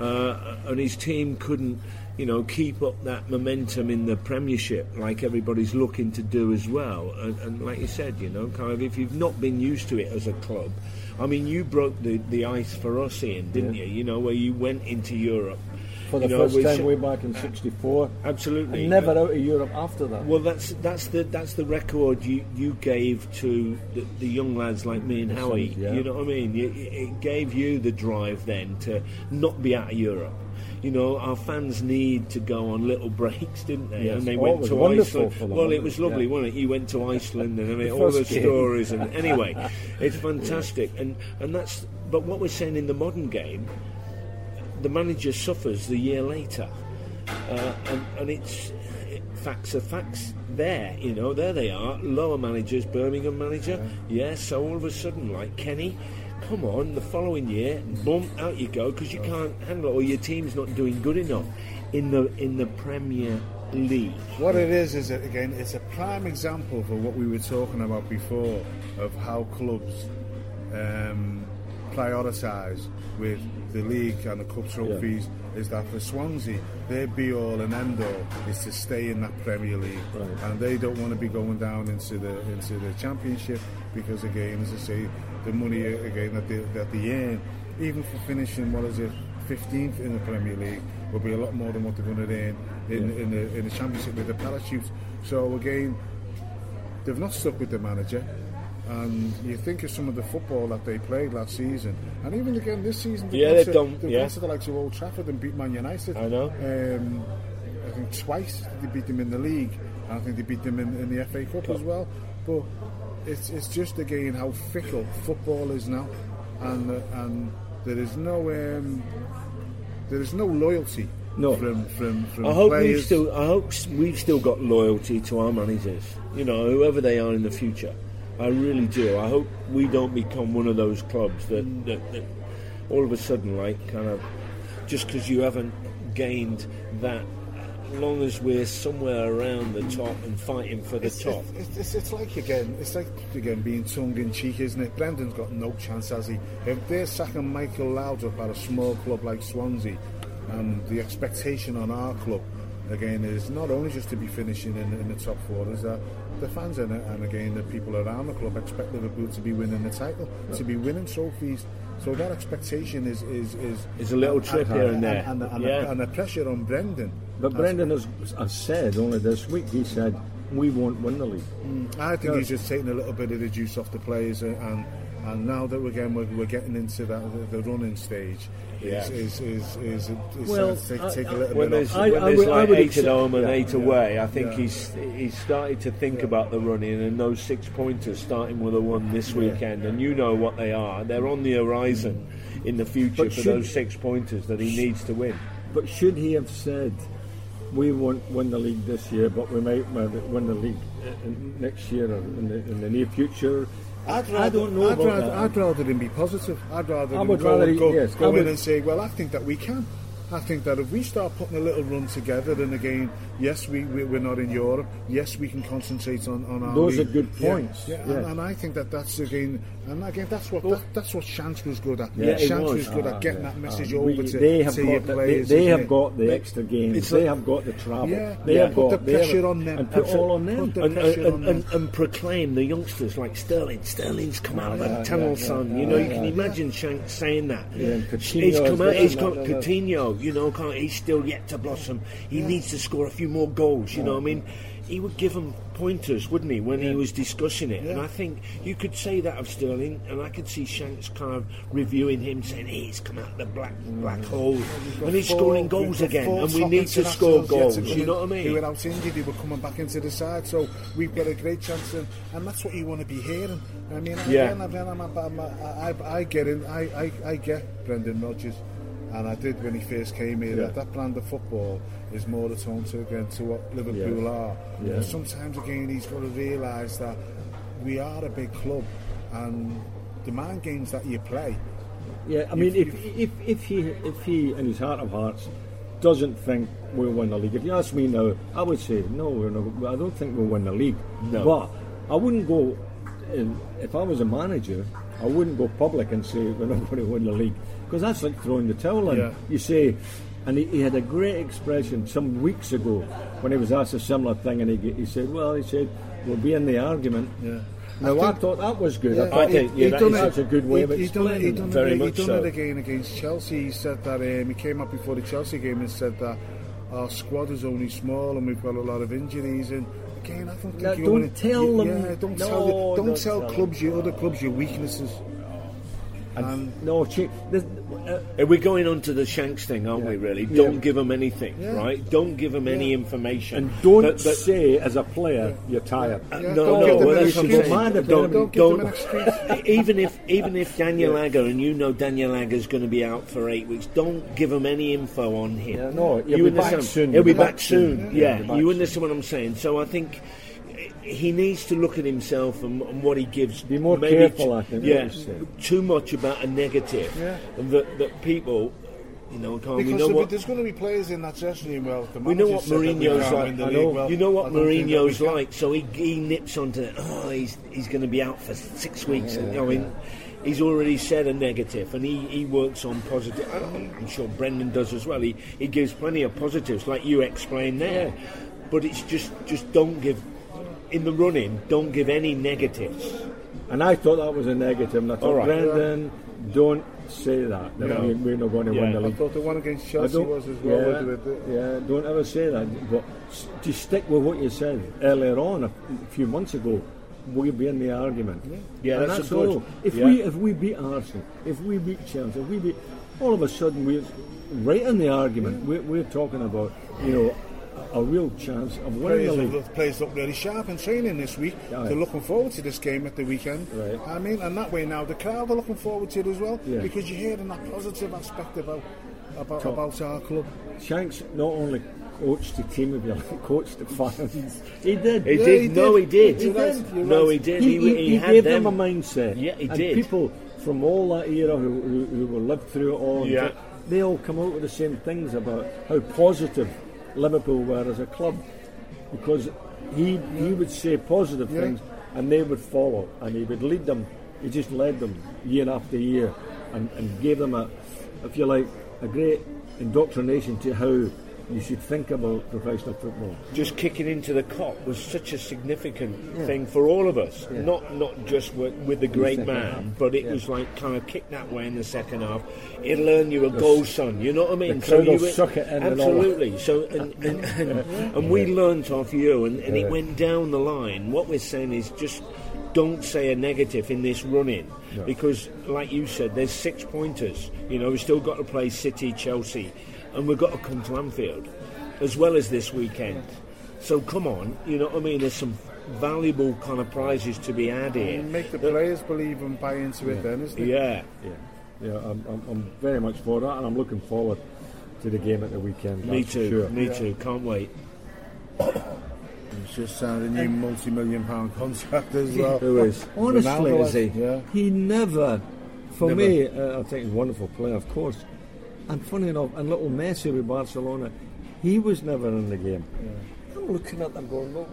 uh, and his team couldn't, you know, keep up that momentum in the Premiership like everybody's looking to do as well. And, and like you said, you know, kind of if you've not been used to it as a club, I mean, you broke the, the ice for us, Ian, didn't you? You know, where you went into Europe. for the you know, first time way back in '64, Absolutely. and never out of Europe after that. Well, that's that's the that's the record you, you gave to the, the young lads like me and Howie. yeah. You know what I mean? It gave you the drive then to not be out of Europe. You know, our fans need to go on little breaks, didn't they? Yes. And they Oh, went to Iceland. them, well, it was lovely, Yeah. wasn't it? You went to Iceland and I mean, all the game. stories. And anyway, it's fantastic. And and that's. But what we're saying in the modern game, the manager suffers the year later, uh, and, and it's facts are facts. There, you know, there they are. Lower managers, Birmingham manager, yeah. So all of a sudden, like Kenny, come on, the following year, boom, out you go because you can't handle it, or your team's not doing good enough in the in the Premier League. What it is is that, again, it's a prime example for what we were talking about before of how clubs um, prioritise with the league and the cup trophies. Is that for Swansea, their be all and end all is to stay in that Premier League, and they don't want to be going down into the into the Championship because, again, as I say, the money again at the, that they earn, even for finishing what is it, 15th in the Premier League, will be a lot more than what they're going to earn in, in, the, in the Championship with the parachute. So again, they've not stuck with the manager. And you think of some of the football that they played last season, and even again this season, Yeah, they've to- done- They've yeah. gone to the likes of Old Trafford and beat Man United. I know. Um, I think twice they beat them in the league. and I think they beat them in, in the FA Cup as well. But it's it's just again how fickle football is now, and uh, and there is no um, there is no loyalty No. from from from I hope players. we've still. I hope we've still got loyalty to our managers. You know, whoever they are in the future. I really do. I hope we don't become one of those clubs that, that, that all of a sudden, like, kind of, just because you haven't gained that, long as we're somewhere around the top and fighting for the It's, top. it's, it's, it's like again, it's like again being tongue in cheek, isn't it? Brendan's got no chance, has he? If they're sacking Michael Laudrup at a small club like Swansea, and the expectation on our club again is not only just to be finishing in, in the top four, is that the fans and, and again the people around the club expect Liverpool to be winning the title, to be winning trophies. So that expectation is is is, Is a little trip here and there. and, and, and, Yeah. the, and the pressure on Brendan. But Brendan has, has said only this week, he said, we won't win the league. Mm, I think he's just taking a little bit of the juice off the players, and and, and now that we're again we're, we're getting into that the, the running stage, Yeah. is is is is, is Well, take, I- take a I- little when bit there's, off. I- when I there's would- I like would eight accept- at home and yeah, eight yeah, away, I think yeah. he's he's started to think about the running and those six pointers starting with a one this weekend. And you know what they are; they're on the horizon in the future But for should- those six pointers that he needs to win. But should he have said, we won't win the league this year, but we might win the league uh, next year or in the, in the near future? I'd rather, I don't know I'd rather. I'd rather him be positive. I'd rather I would go, rather go, yes, go I in would- and say, well, I think that we can. I think that if we start putting a little run together, then again, yes, we, we we're not in Europe. Yes, we can concentrate on, on our. Those league. are good points, Yeah, yeah. And, and I think that that's again, and again, that's what that, that's what Shanks was good at. Yeah, it Shanks was. was good Ah, at getting yeah. that message Ah, over we- to, they have to got your the, players. they, they have it? got the extra games. It's they like- have got the travel. Yeah, they yeah, have put got the pressure on them. and put Put all on them. put the And, and, on them. and proclaim the youngsters like Sterling. Sterling's come out of Yeah, that tunnel, son. you know, you can imagine Shanks saying that. Yeah, and he's come out. there, He's no, got no, You know, he's still yet to blossom. He needs to score a few more goals. You know, what I mean, he would give them pointers, wouldn't he, when he was discussing it? And I think you could say that of Sterling, and I could see Shanks kind of reviewing him, saying, "Hey, he's come out of the black mm. black hole, and he's Four- scoring goals again, and we need to score goals." You know what I mean? were out injured, who were coming back into the side. So we've got a great chance, and, and that's what you want to be hearing. I mean, Yeah. again, again, I'm, I'm, I'm, I, I get in, I, I, I get Brendan Rodgers, and I did when he first came here. Yeah. That, that brand of football is more attuned to again to what Liverpool Yeah. are. Yeah. And sometimes again, he's got to realise that we are a big club, and the mind games that you play. Yeah, I mean, if, if, if he if he in his heart of hearts doesn't think we'll win the league, if you ask me now, I would say no. We're not, I don't think we'll win the league. No. But I wouldn't go. In, if I was a manager, I wouldn't go public and say we're not going to win the league because that's like throwing the towel in. Yeah. You say, and he, he had a great expression some weeks ago when he was asked a similar thing, and he, he said, "Well, he said we'll be in the argument." Yeah. Now I I, thought that was good. Yeah, I thought I think, yeah, he that done is- it- a good way he, of he done it, he explaining done it. it, Very he much done so. it again against Chelsea. He said that um, he came up before the Chelsea game and said that our squad is only small and we've got a lot of injuries. And again, I don't think Now, you don't tell you- them- Yeah, don't No, tell the- don't, don't tell tell clubs your other clubs your weaknesses. And, um, no, che- this, uh, We're going on to the Shanks thing, aren't we? Really, don't give them anything, Yeah. right? Don't give them any information, and don't That- that- say as a player you're tired. Uh, no, don't no, well, that's what I'm saying. Don't- Don't, don't give them an even if even if Daniel Agger and you know Daniel Agger's going to be out for eight weeks, don't give them any info on him. Yeah, no, he'll you be back soon. He'll be back soon. Yeah, Yeah, he'll be back you understand what I'm saying. So I think he needs to look at himself and, and what he gives. Be more maybe careful, t- I think, Yeah, what you say. too much about a negative, Yeah. and that that people. You know, can't we Because know be- what there's going to be players in that dressing room. Well, the we know what said that we Mourinho's like. I know, Well, you know what I don't think that we Mourinho's like. So he, he nips onto it. Oh, he's he's going to be out for six weeks. and, I mean, he's already said a negative, and he, he works on positive. I'm I'm sure Brendan does as well. He he gives plenty of positives, like you explained there. But it's just just don't give in the running. Don't give any negatives. And I thought that was a negative. And I thought, All right. Brendan, don't say that. that No. we, we're not going to Yeah. win the league. I thought the one against I Chelsea was as well. yeah, with- with the- yeah, don't ever say that. But just stick with what you said earlier on, a few months ago. We'll be in the argument. Yeah, and that's that's a good- all. If yeah. we if we beat Arsenal, if we beat Chelsea, if we beat, all of a sudden we're right in the argument. We're, we're talking about you know a, a real chance of winning Players the have league. looked, players look really sharp in training this week. Yeah. They're looking forward to this game at the weekend. Right. I mean, and that way now the crowd are looking forward to it as well Yeah. because you're hearing that positive aspect about about, Top. about our club. Shanks not only coached the team, if you like, coached the fans. He did. He Yeah, did. No, he did. He did. No, he did. He, He, he, he had gave them. them a mindset. Yeah, he and did. people from all that era who, who, who were lived through it all, Yeah. they all come out with the same things about how positive Liverpool were as a club, because he he would say positive Yeah. things and they would follow, and he would lead them. He just led them year after year, and, and gave them a, if you like, a great indoctrination to how you should think about professional football. just kicking into the Kop was such a significant thing for all of us. Not not just with, with the great second man, half. but it Yeah. was like kind of kick that way in the second half. It'll earn you a goal, son. You know what I mean? the crowd you were- suck it in and absolutely. So and and, and, and we learnt off you, and, and it went down the line. What we're saying is just. Don't say a negative in this run-in because, like you said, there's six pointers. You know, we've still got to play City, Chelsea, and we've got to come to Anfield as well as this weekend. So come on, you know what I mean? There's some valuable kind of prizes to be had here. Make the players believe and buy into it then, isn't it? Yeah, Yeah, yeah, I'm, I'm, I'm very much for that, and I'm looking forward to the game at the weekend. me too. Sure. Me too. Can't wait. He's just signed a new multi-million pound contract as well. Who is? Honestly, Ronaldo, is he? yeah. He never, for Never. me, uh, I think he's a wonderful player, of course. And funny enough, and little Messi with Barcelona, he was never in the game. I'm looking at them going, well,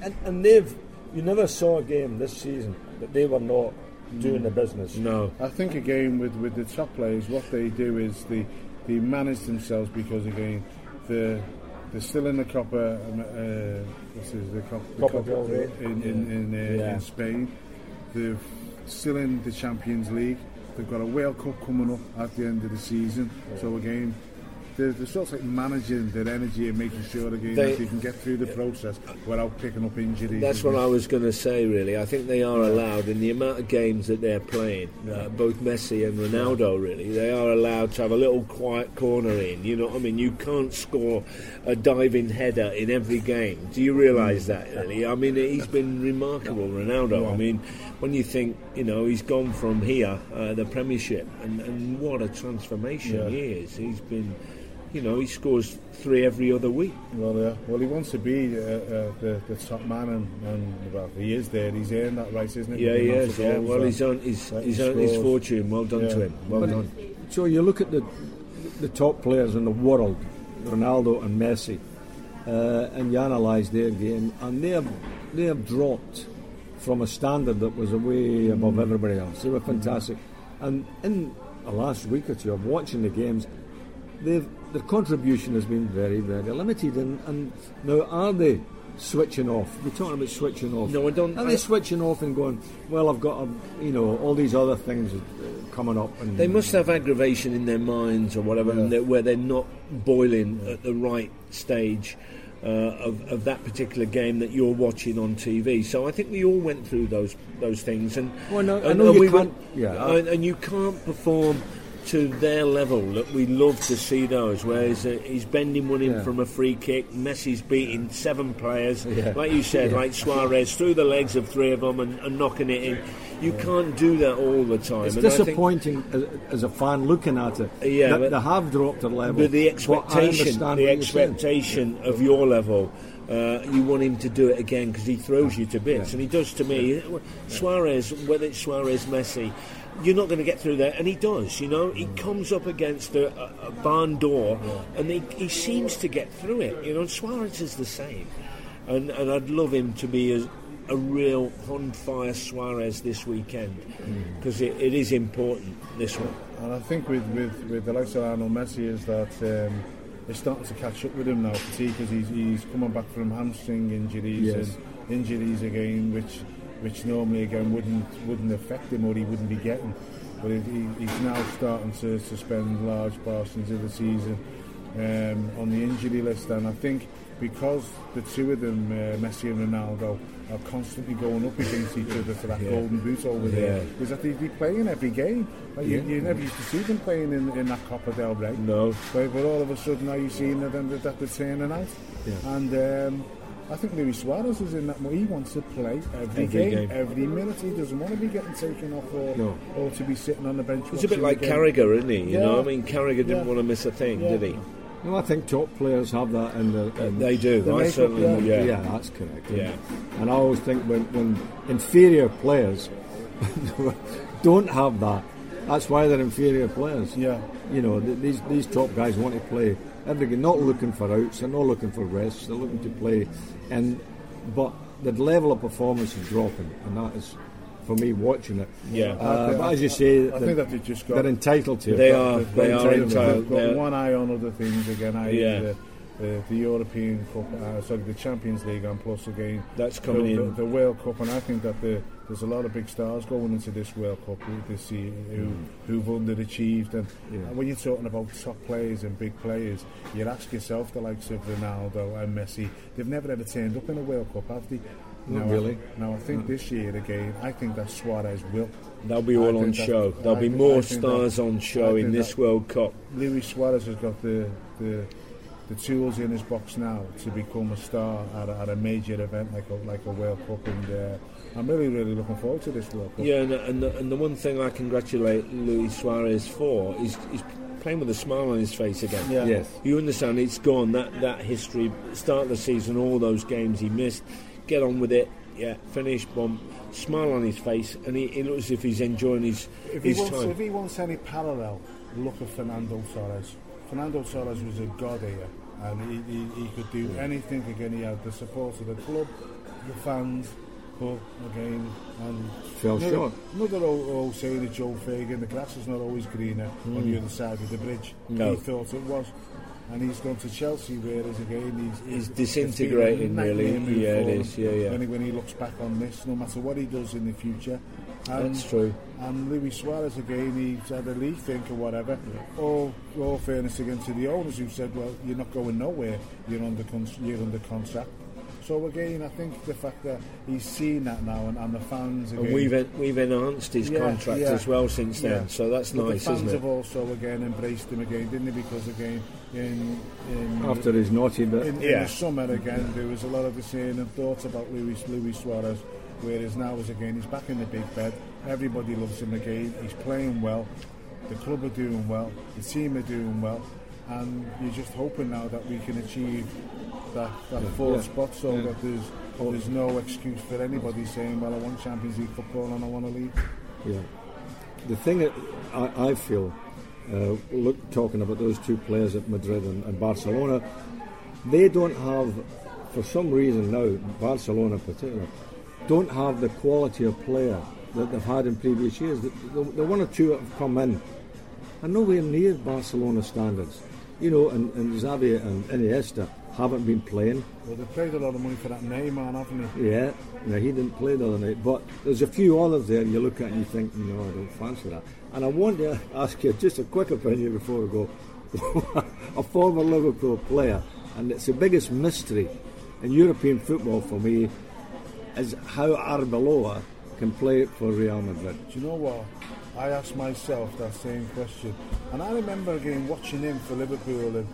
and, and they've, you never saw a game this season that they were not doing the business. No. I think again with, with the top players, what they do is they they manage themselves because again they're they're still in the Copa. Um, uh, what's it, the Copa, the Copa Copa in in in, uh, Yeah. in Spain. They're still in the Champions League. They've got a World Cup coming up at the end of the season. So again. They're, they're sort of like managing their energy and making sure again They- that they can get through the process without picking up injuries. That's what I was going to say, really. I think they are allowed, in the amount of games that they're playing, uh, both Messi and Ronaldo, really, they are allowed to have a little quiet corner in. You know what I mean? You can't score a diving header in every game. Do you realise that, really? I mean, he's been remarkable, Ronaldo. I mean, when you think, you know, he's gone from here, uh, the Premiership, and, and what a transformation Yeah. he is. He's been, you know, he scores three every other week. Well, yeah. Well, he wants to be uh, uh, the, the top man, and, and well, he is there. He's earned that right, isn't it? Yeah, With the he is. Yeah. Well, that- he's on. He's, that he's he on his fortune. Well done to him. Well But done. So you look at the the top players in the world, Ronaldo and Messi, uh, and you analyse their game, and they have they have dropped from a standard that was way above everybody else. They were fantastic, and in the last week or two of watching the games, they've their contribution has been very very limited. And, and now are they? Switching off. You're talking about switching off. No, I don't- Are I- they switching off and going? Well, I've got, a, you know, all these other things uh, coming up. And They must have aggravation in their minds or whatever, and they're, where they're not boiling at the right stage. Uh, of, of that particular game that you're watching on TV, so I think we all went through those those things, and Well, no, and, and you we went- yeah, and, and you can't perform to their level. That we love to see those, where he's, uh, he's bending one in Yeah. from a free kick. Messi's beating seven players, Yeah. like you said, Yeah. like Suarez through the legs of three of them and, and knocking it in. You can't do that all the time. It's and disappointing as, as a fan looking at it. Yeah, that but- they have dropped their level. But the expectation, understand the expectation of your level, uh, you want him to do it again because he throws you to bits, and he does to me. Suarez, whether it's Suarez, Messi, you're not going to get through there, and he does. You know, he comes up against a, a, barn door, and he, he seems to get through it. You know, and Suarez is the same, and and I'd love him to be as a real on fire Suarez this weekend because it, it is important. This one. And I think with, with, with the likes of Lionel Messi is that um, it's starting to catch up with him now, see because he's, he's coming back from hamstring injuries Yes. and injuries again, which which normally again wouldn't wouldn't affect him or he wouldn't be getting. But he, he- he's now starting to, to spend large portions of the season um, on the injury list, and I think because the two of them, uh, Messi and Ronaldo, are constantly going up against each other for that golden boot over there, Yeah. is that they be playing every game. Like you, you never used to see them playing in, in that Copa del Rey. No. But, but all of a sudden now you're seeing that, that, they're turning out. And um, I think Luis Suarez is in that mode. He wants to play every, Every game, game. every minute. He doesn't want to be getting taken off or, No. or to be sitting on the bench. It's a bit like. Carragher, isn't he? You Yeah. know, I mean, Carragher didn't Yeah. want to miss a thing, Yeah. did he? No, I think top players have that in the. In They do. the I makeup, certainly- yeah. yeah. that's correct. Yeah. And I always think when, when inferior players don't have that, that's why they're inferior players. Yeah. You know, th- these these top guys want to play every game, not looking for outs, they're not looking for rests, they're looking to play. And but the level of performance is dropping, and that is. For me, watching it, Yeah. Uh, I think- but as you say, I they're, think that they've just got they're entitled to it. They are. they're are entitled entitled. They've got They're- one eye on other things again. I Yeah. the, the, the European Cup, uh, sorry, the Champions League, and plus again That's coming the, in. The, the World Cup, and I think that the, there's a lot of big stars going into this World Cup this year who, Mm. who've underachieved. And, and when you're talking about top players and big players, you ask yourself the likes of Ronaldo and Messi, they've never ever turned up in a World Cup, have they? Not Now, really. Now I think this year again, I think that Suarez will. They'll be all on show. There'll I be think- more stars that- on show in this World Cup. Luis Suarez has got the, the the tools in his box now to become a star at a, at a major event like a, like a World Cup, and uh, I'm really really looking forward to this World Cup. Yeah, and, the- and, the, and the one thing I congratulate Luis Suarez for is, is playing with a smile on his face again. Yeah. Yes. You understand it's gone, that, that history, start of the season, all those games he missed, get on with it, yeah, finish, bomb, smile on his face, and he, he looks as if he's enjoying his, If he, his wants, time. if he wants any parallel, look at Fernando Torres. Fernando Torres was a god here, and he, he, he could do anything again. He had the support of the club, the fans, but again, and Fell another, short. Another old, old saying of Joe Fagan: the grass is not always greener on the hmm. other side of the bridge. Hmm. No. He thought it was. And he's gone to Chelsea, whereas again he's, He's disintegrating, really. Yeah, it is. Yeah, yeah. When he, when he looks back on this, no matter what he does in the future, and That's true. and Luis Suarez again, he's had a league think or whatever. All, all fairness again to the owners who said, "Well, you're not going nowhere. You're under con- you're under contract." So again, I think the fact that he's seen that now, and, and the fans again, And we've, en- we've enhanced his Yeah, contract yeah. as well since then, Yeah. so that's But nice, the fans isn't it? have also again embraced him again, didn't they? Because again, in, in After his naughty bit. in, in the summer again, there was a lot of the saying and thoughts about Luis Luis Suarez. Whereas now, is again, he's back in the big bed. Everybody loves him again. He's playing well. The club are doing well. The team are doing well. And you're just hoping now that we can achieve that, that fourth yeah, spot, so yeah. that there's there's no excuse for anybody saying, "Well, I want Champions League football and I want to leave." Yeah. The thing that I, I feel, uh, look, talking about those two players at Madrid and, and Barcelona, they don't have, for some reason now, Barcelona in particular, don't have the quality of player that they've had in previous years. The, the, the one or two that have come in are nowhere near Barcelona standards. You know, and, and Xavi and Iniesta haven't been playing. Well, they paid a lot of money for that Neymar, haven't they? Yeah, no, he didn't play the other night, but there's a few others there you look at and you think, no, I don't fancy that. And I want to ask you just a quick opinion before we go. a former Liverpool player, and it's the biggest mystery in European football for me, is how Arbeloa can play for Real Madrid. Do you know what? I asked myself that same question, and I remember again watching him for Liverpool, and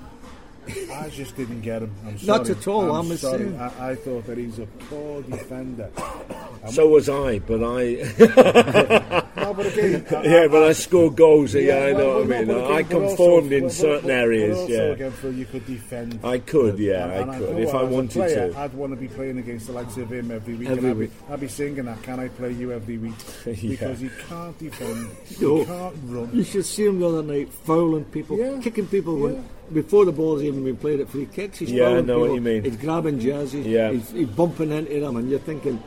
I just didn't get him. I'm sorry. Not at all, I'm the sorry. I, I thought that he's a poor defender. So was I, but I. no, but again, I, yeah, but I scored goals. Yeah, I well, know well, what I mean. but I again, but also- conformed in but- certain but- areas. But also yeah, again, Phil, you could defend. I could. Yeah, And- and I know could if what, I as a wanted player, to. I'd want to be playing against the likes of him every week. Every and I'd week. Be, I'd be singing that, can I play you every week? Yeah. Because he can't defend, No. he can't run. You should see him the other night fouling people, Yeah. kicking people Yeah. when, before the ball's even been played at free kicks. He's Yeah, I know what you mean. He's grabbing jerseys. Yeah. He's, he's bumping into them, and you're thinking,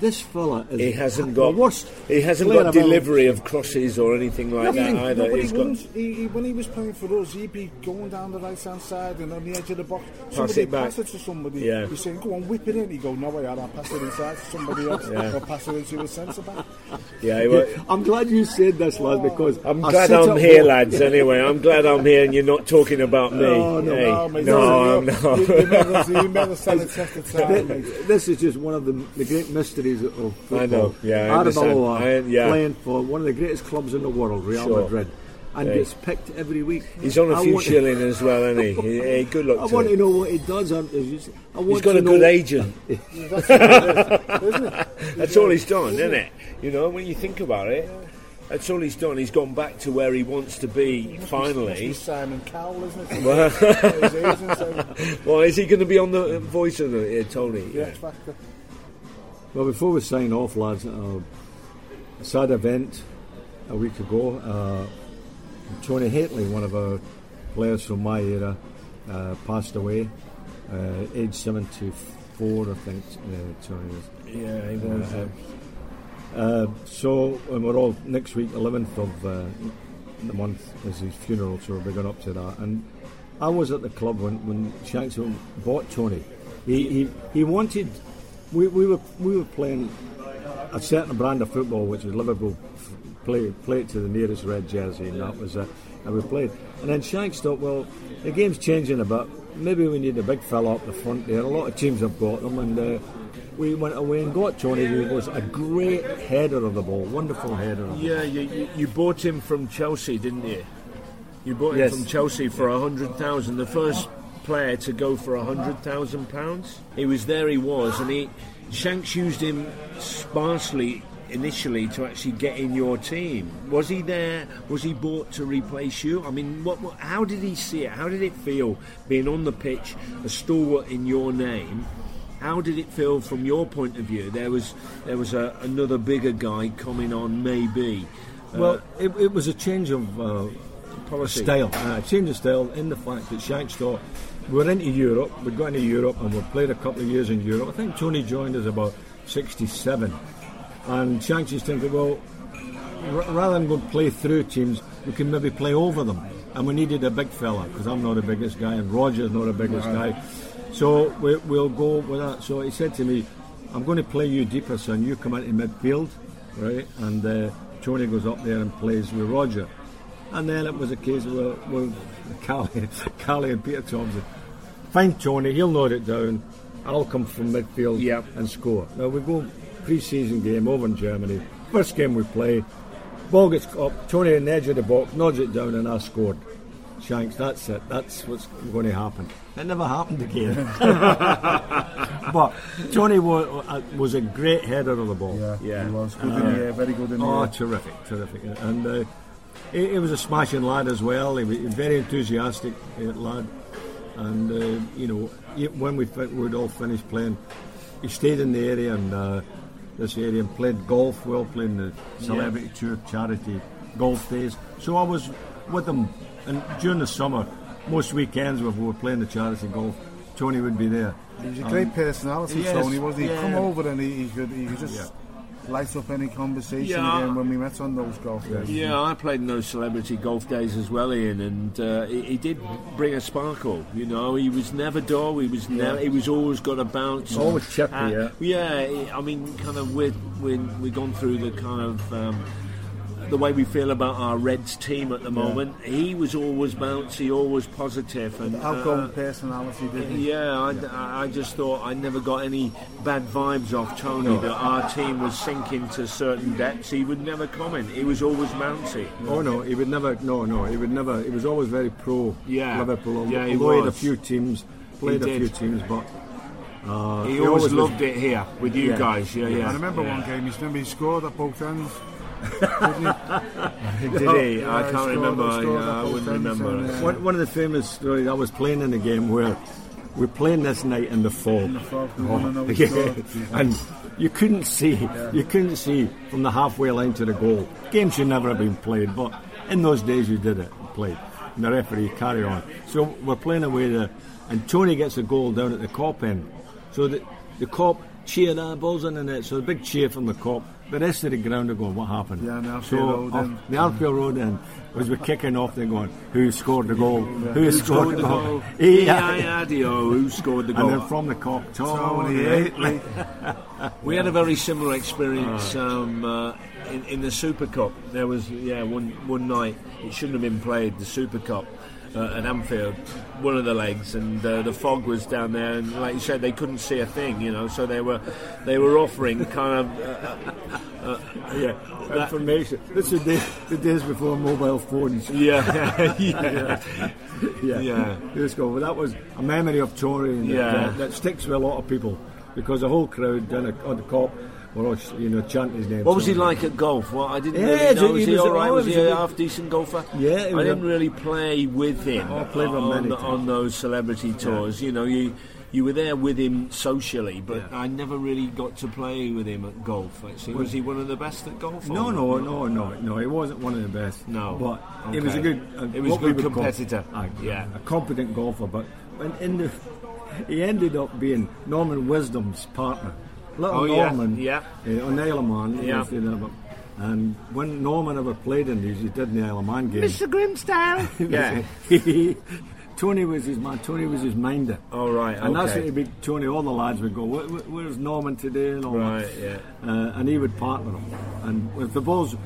this fella is He hasn't got. worst. He hasn't got delivery of crosses or anything like Nothing. that either. No, he got. he, he, when he was playing for us, he'd be going down the right hand side and on the edge of the box. Somebody it pass it to somebody. Yeah. He's saying, "Go on, whip it in." He go, "No, I I'll pass it inside to somebody else, Yeah. or pass it into a centre back." Yeah, wa- I'm glad you said this, lad, oh. because I'm I glad I'm here, lads. Anyway, I'm glad I'm here, and you're not talking about me. No, oh, no, Hey, No, mate, no, listen, not. you, you, you never stand a test of time, mate. This is just one of the, the great mysteries of football. I know, yeah, I. Arbeloa I- yeah. playing for one of the greatest clubs in the world, Real Sure. Madrid, and Hey. gets picked every week. He's on a I few want- shilling as well, isn't he? He- he- good luck I to want to know what he does. I want He's got to a good agent. That's is. That's all he's done, isn't it? You know, when you think about it, That's all he's done. He's gone back to where he wants to be. Finally, Simon Cowell, isn't it? Well- His agent, so- well, is he going to be on the voice of the uh, Tony? The X Factor. Well, before we sign off, lads, uh, a sad event a week ago. Uh, Tony Hateley, one of our players from my era, uh, passed away, uh, age 74, I think. Uh, Tony was. Yeah, he was. Uh, uh, so and we're all next week, 11th of uh, the month, is his funeral. So we're going up to that. And I was at the club when when Shanks bought Tony. He he, he wanted. We, we were we were playing a certain brand of football, which was Liverpool play play it to the nearest red jersey, and that was uh, and we played. And then Shanks thought, well, the game's changing a bit. Maybe we need a big fella up the front there. A lot of teams have got them, and uh, we went away and got Johnny who was a great header of the ball, wonderful header. Of the Yeah, you, you, you bought him from Chelsea, didn't you? You bought him Yes. from Chelsea for a hundred thousand. The first player to go for a hundred thousand pounds. He was there. He was, and he Shanks used him sparsely initially to actually get in your team. Was he there? Was he bought to replace you? I mean, what, what? How did he see it? How did it feel being on the pitch, a stalwart in your name? How did it feel from your point of view? There was there was a, another bigger guy coming on, maybe. Well, it, it was a change of uh, policy. style. Uh, a change of style in the fact that Shanks thought we were into Europe, we'd got into Europe and we'd played a couple of years in Europe. I think Tony joined us about 67. And Shanks is thinking, well, r- rather than go play through teams, we can maybe play over them. And we needed a big fella, because I'm not the biggest guy and Roger's not the biggest guy. So we, we'll go with that. So he said to me, I'm going to play you deeper, son. You come into midfield, right? And uh, Tony goes up there and plays with Roger. And then it was a case of, well, well Cally, Cally and Peter Thompson. Find Tony, he'll note it down. I'll come from midfield Yep. and score. Now we go pre-season game over in Germany. First game we play, ball gets up, Tony in the edge of the box, nods it down and I scored. Shanks, that's it. That's what's going to happen. It never happened again. but Tony was, was a great header of the ball. Yeah, Yeah. he was good in the air, very good in the Oh, air. terrific, terrific. And uh, he, he was a smashing lad as well. He was a very enthusiastic uh, lad. And, uh, you know, he- when we fin- we'd all finished playing, he stayed in the area and uh, this area and played golf. We all playing the Celebrity Tour charity golf days. So I was with him. And during the summer, most weekends when we were playing the charity golf, Tony would be there. He was a Um, great personality, yes, Tony, wasn't he? He'd yeah. come over and he, he could he could just light up any conversation Yeah. again when we met on those golf days. Yeah, I played in those celebrity golf days as well, Ian, and uh, he, he did bring a sparkle. You know, he was never dull. He was never. He was always got a bounce. Always chippy, Uh, yeah. I mean, kind of with when we've gone through the kind of. Um, the way we feel about our Reds team at the moment, he was always bouncy, always positive, and Outgoing uh, personality, didn't he? yeah, I, I just thought I never got any bad vibes off Tony that our team was sinking to certain depths. He would never comment. He was always bouncy. Oh no, he would never. No, no, he would never. He was always very pro Yeah. Liverpool. Yeah, he although he had a few teams, played He a few teams, but uh, He, he always, was- loved it here with you Yeah. guys. Yeah, yeah. I remember yeah. one game, he remember he scored at both ends. Didn't he? Did eh? I can't remember. I, wouldn't remember. One, one of the famous stories. I was playing in a game where we're playing this night in the fog. In the fog, we wanna know who yeah. and you couldn't see. You couldn't see from the halfway line to the goal. Game should never have been played, but in those days you did it. Played. And the referee carry on. So we're playing away there, and Tony gets a goal down at the Kop end. So the the Kop cheer that balls in the net. So a big cheer from the Kop. The rest of the ground are going, what happened? Yeah, the so Road the Anfield Road end as we're kicking off, they're going, who scored the goal? Who, Who scored the goal? goal? Yeah. E-I-R-D-O, who scored the goal? And then from the Kop, Tony Tony. Hateley. We had a very similar experience um, uh, in, in the Super Cup. There was, yeah, one one night it shouldn't have been played. The Super Cup uh, at Anfield, one of the legs, and uh, the fog was down there, and like you said, they couldn't see a thing, you know. So they were they were offering kind of, uh, uh, yeah, that- Information. This is the, the days before mobile phones. yeah, yeah, Yeah. Yeah. Let's go. But that was a memory of Tony and Yeah. that, that sticks with a lot of people because the whole crowd down at- on the Kop Well, you know, chanting his name. What was he like at golf? Well, I didn't Yeah, really know. Was he, was- all right? oh, Was he he a half decent golfer? Yeah, I didn't a- really play with him I played on, many on those celebrity tours. You know, you you were there with him socially, but Yeah. I never really got to play with him at golf. Actually, was he one of the best at golf? No, no, no, no, no. He wasn't one of the best. No. but he was a good. Uh, He was a good would call- competitor. Yeah. a competent golfer. But when in the, he ended up being Norman Wisdom's partner. Little Oh, yeah, Norman, yeah. uh, on the Isle of Man. Yeah. And when Norman ever played in these, he did in the Isle of Man game. Mr. Grimsdale. yeah. He- Tony was his man. Tony was his minder. Oh right. And that's okay. what he'd be, Tony, all the lads would go, "Where- where- where's Norman today? And all Right, that. yeah. Uh, and he would partner him. And if the balls,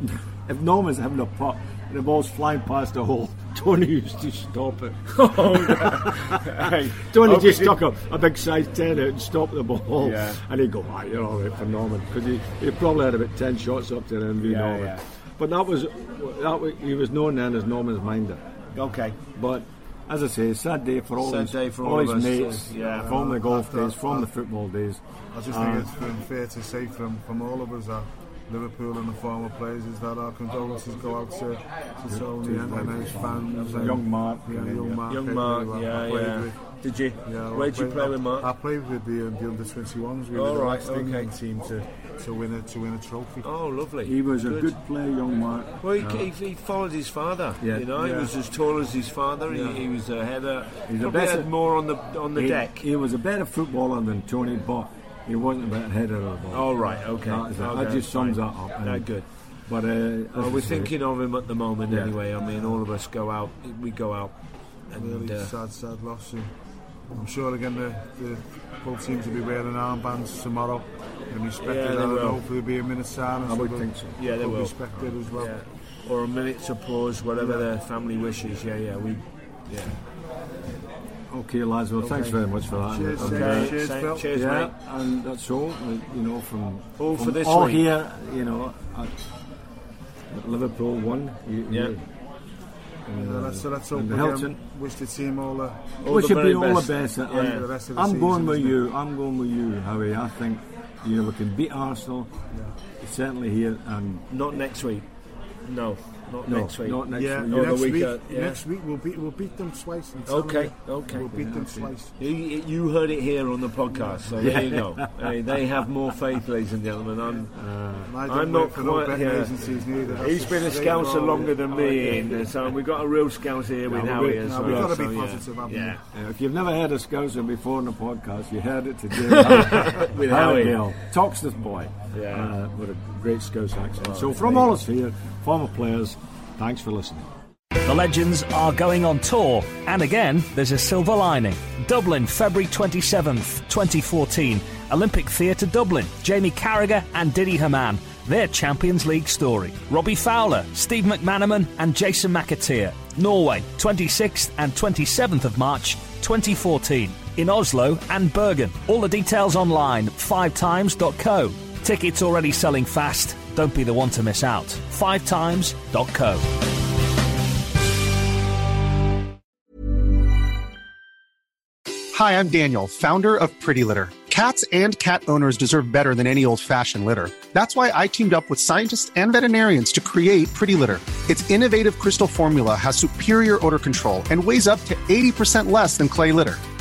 if Norman's having a putt, and the ball's flying past the hole, Tony used to stop it. Hey, Tony obviously- just stuck a, a big size 10 out and stopped the ball. Yeah. And he'd go, ah, you're all right for Norman. Because he, he probably had about 10 shots up to then, Yeah, Norman. yeah. But that was, that was, he was known then as Norman's minder. Okay. But as I say, sad day for all Sad his, day for all all his of us, mates, uh, yeah. from the golf After- days, from the football days. I just think it's fair to say from, from all of us that Liverpool and the former players is that our condolences go out to, to Tony and, and his fans. And, Young Mark, Yeah, yeah, young. Mark. Young Mark. who I Yeah, played yeah. with. Did you? Yeah, Where did you I play with Mark? I played with the, the under 21s. We Oh, were the right, last okay. team to, to win a to win a trophy. Oh, lovely. He was a good player, young Mark. Well, he, he, he followed his father. Yeah. You know, he was as tall as his father. Yeah. He, he was a header. He's a Probably better- had more on the on the he, deck. He was a better footballer than Tony, but he wasn't a better header of the ball. Oh, right, okay. That, is it. Okay, that just sums fine. that up. No, And- good. But uh, Well, we're thinking of him at the moment Yeah. anyway. I mean, all of us go out. We go out. And, Really uh, sad, sad loss. And I'm sure again the, the both teams will be wearing armbands tomorrow and respected. Yeah, they I don't will. hopefully there'll be a minute's silence. I would think so. Yeah, they they'll will. Respected as well. yeah. Or a minute's applause, whatever their family wishes. Yeah, yeah. We. Yeah. Okay, lads. Well, thanks very much for that. Cheers, And, Sam. uh, Cheers, Phil. cheers, yeah, mate. and that's all. uh, You know, from All from for this all week. here. You know, at, at Liverpool won. You, Yeah. you- Yeah, let's, so let's hope and again, Hilton. wish the team all the All we the should very be all best. the best. Yeah. I'm, the rest of the I'm season, going with isn't it? you. I'm going with you, Howie. I think you know we can beat Arsenal. Certainly here and Not next week. No, not no, next week. not next yeah, week. The next week, uh, yeah. next week we'll beat we'll beat them twice. Okay, okay. We'll beat them twice. You, you heard it here on the podcast, so there you go. Hey, they have more faith, ladies and gentlemen. I'm, don't I'm not quite betting here. He's been a scouser longer than me, yeah. and so we've got a real scouser here with Yeah, Howie as no, well. we've got to be positive. Yeah. Uh, if you've never heard a Scouser before on the podcast, you heard it today. With Howie. Gayle, Toxteth boy, Yeah. uh, with a great Scouse accent. so from all of us here, former players, thanks for listening. The legends are going on tour, and again, there's a silver lining. Dublin, February 27th, 2014. Olympia Theatre Dublin. Jamie Carragher and Diddy Hamann. Their Champions League story. Robbie Fowler, Steve McManaman, and Jason McAteer. Norway, 26th and 27th of March, 2014. In Oslo and Bergen. All the details online, fivetimes.co. Tickets already selling fast. Don't be the one to miss out. Fivetimes.co. Hi, I'm Daniel, founder of Pretty Litter. Cats and cat owners deserve better than any old fashioned litter. That's why I teamed up with scientists and veterinarians to create Pretty Litter. Its innovative crystal formula has superior odor control and weighs up to 80% less than clay litter.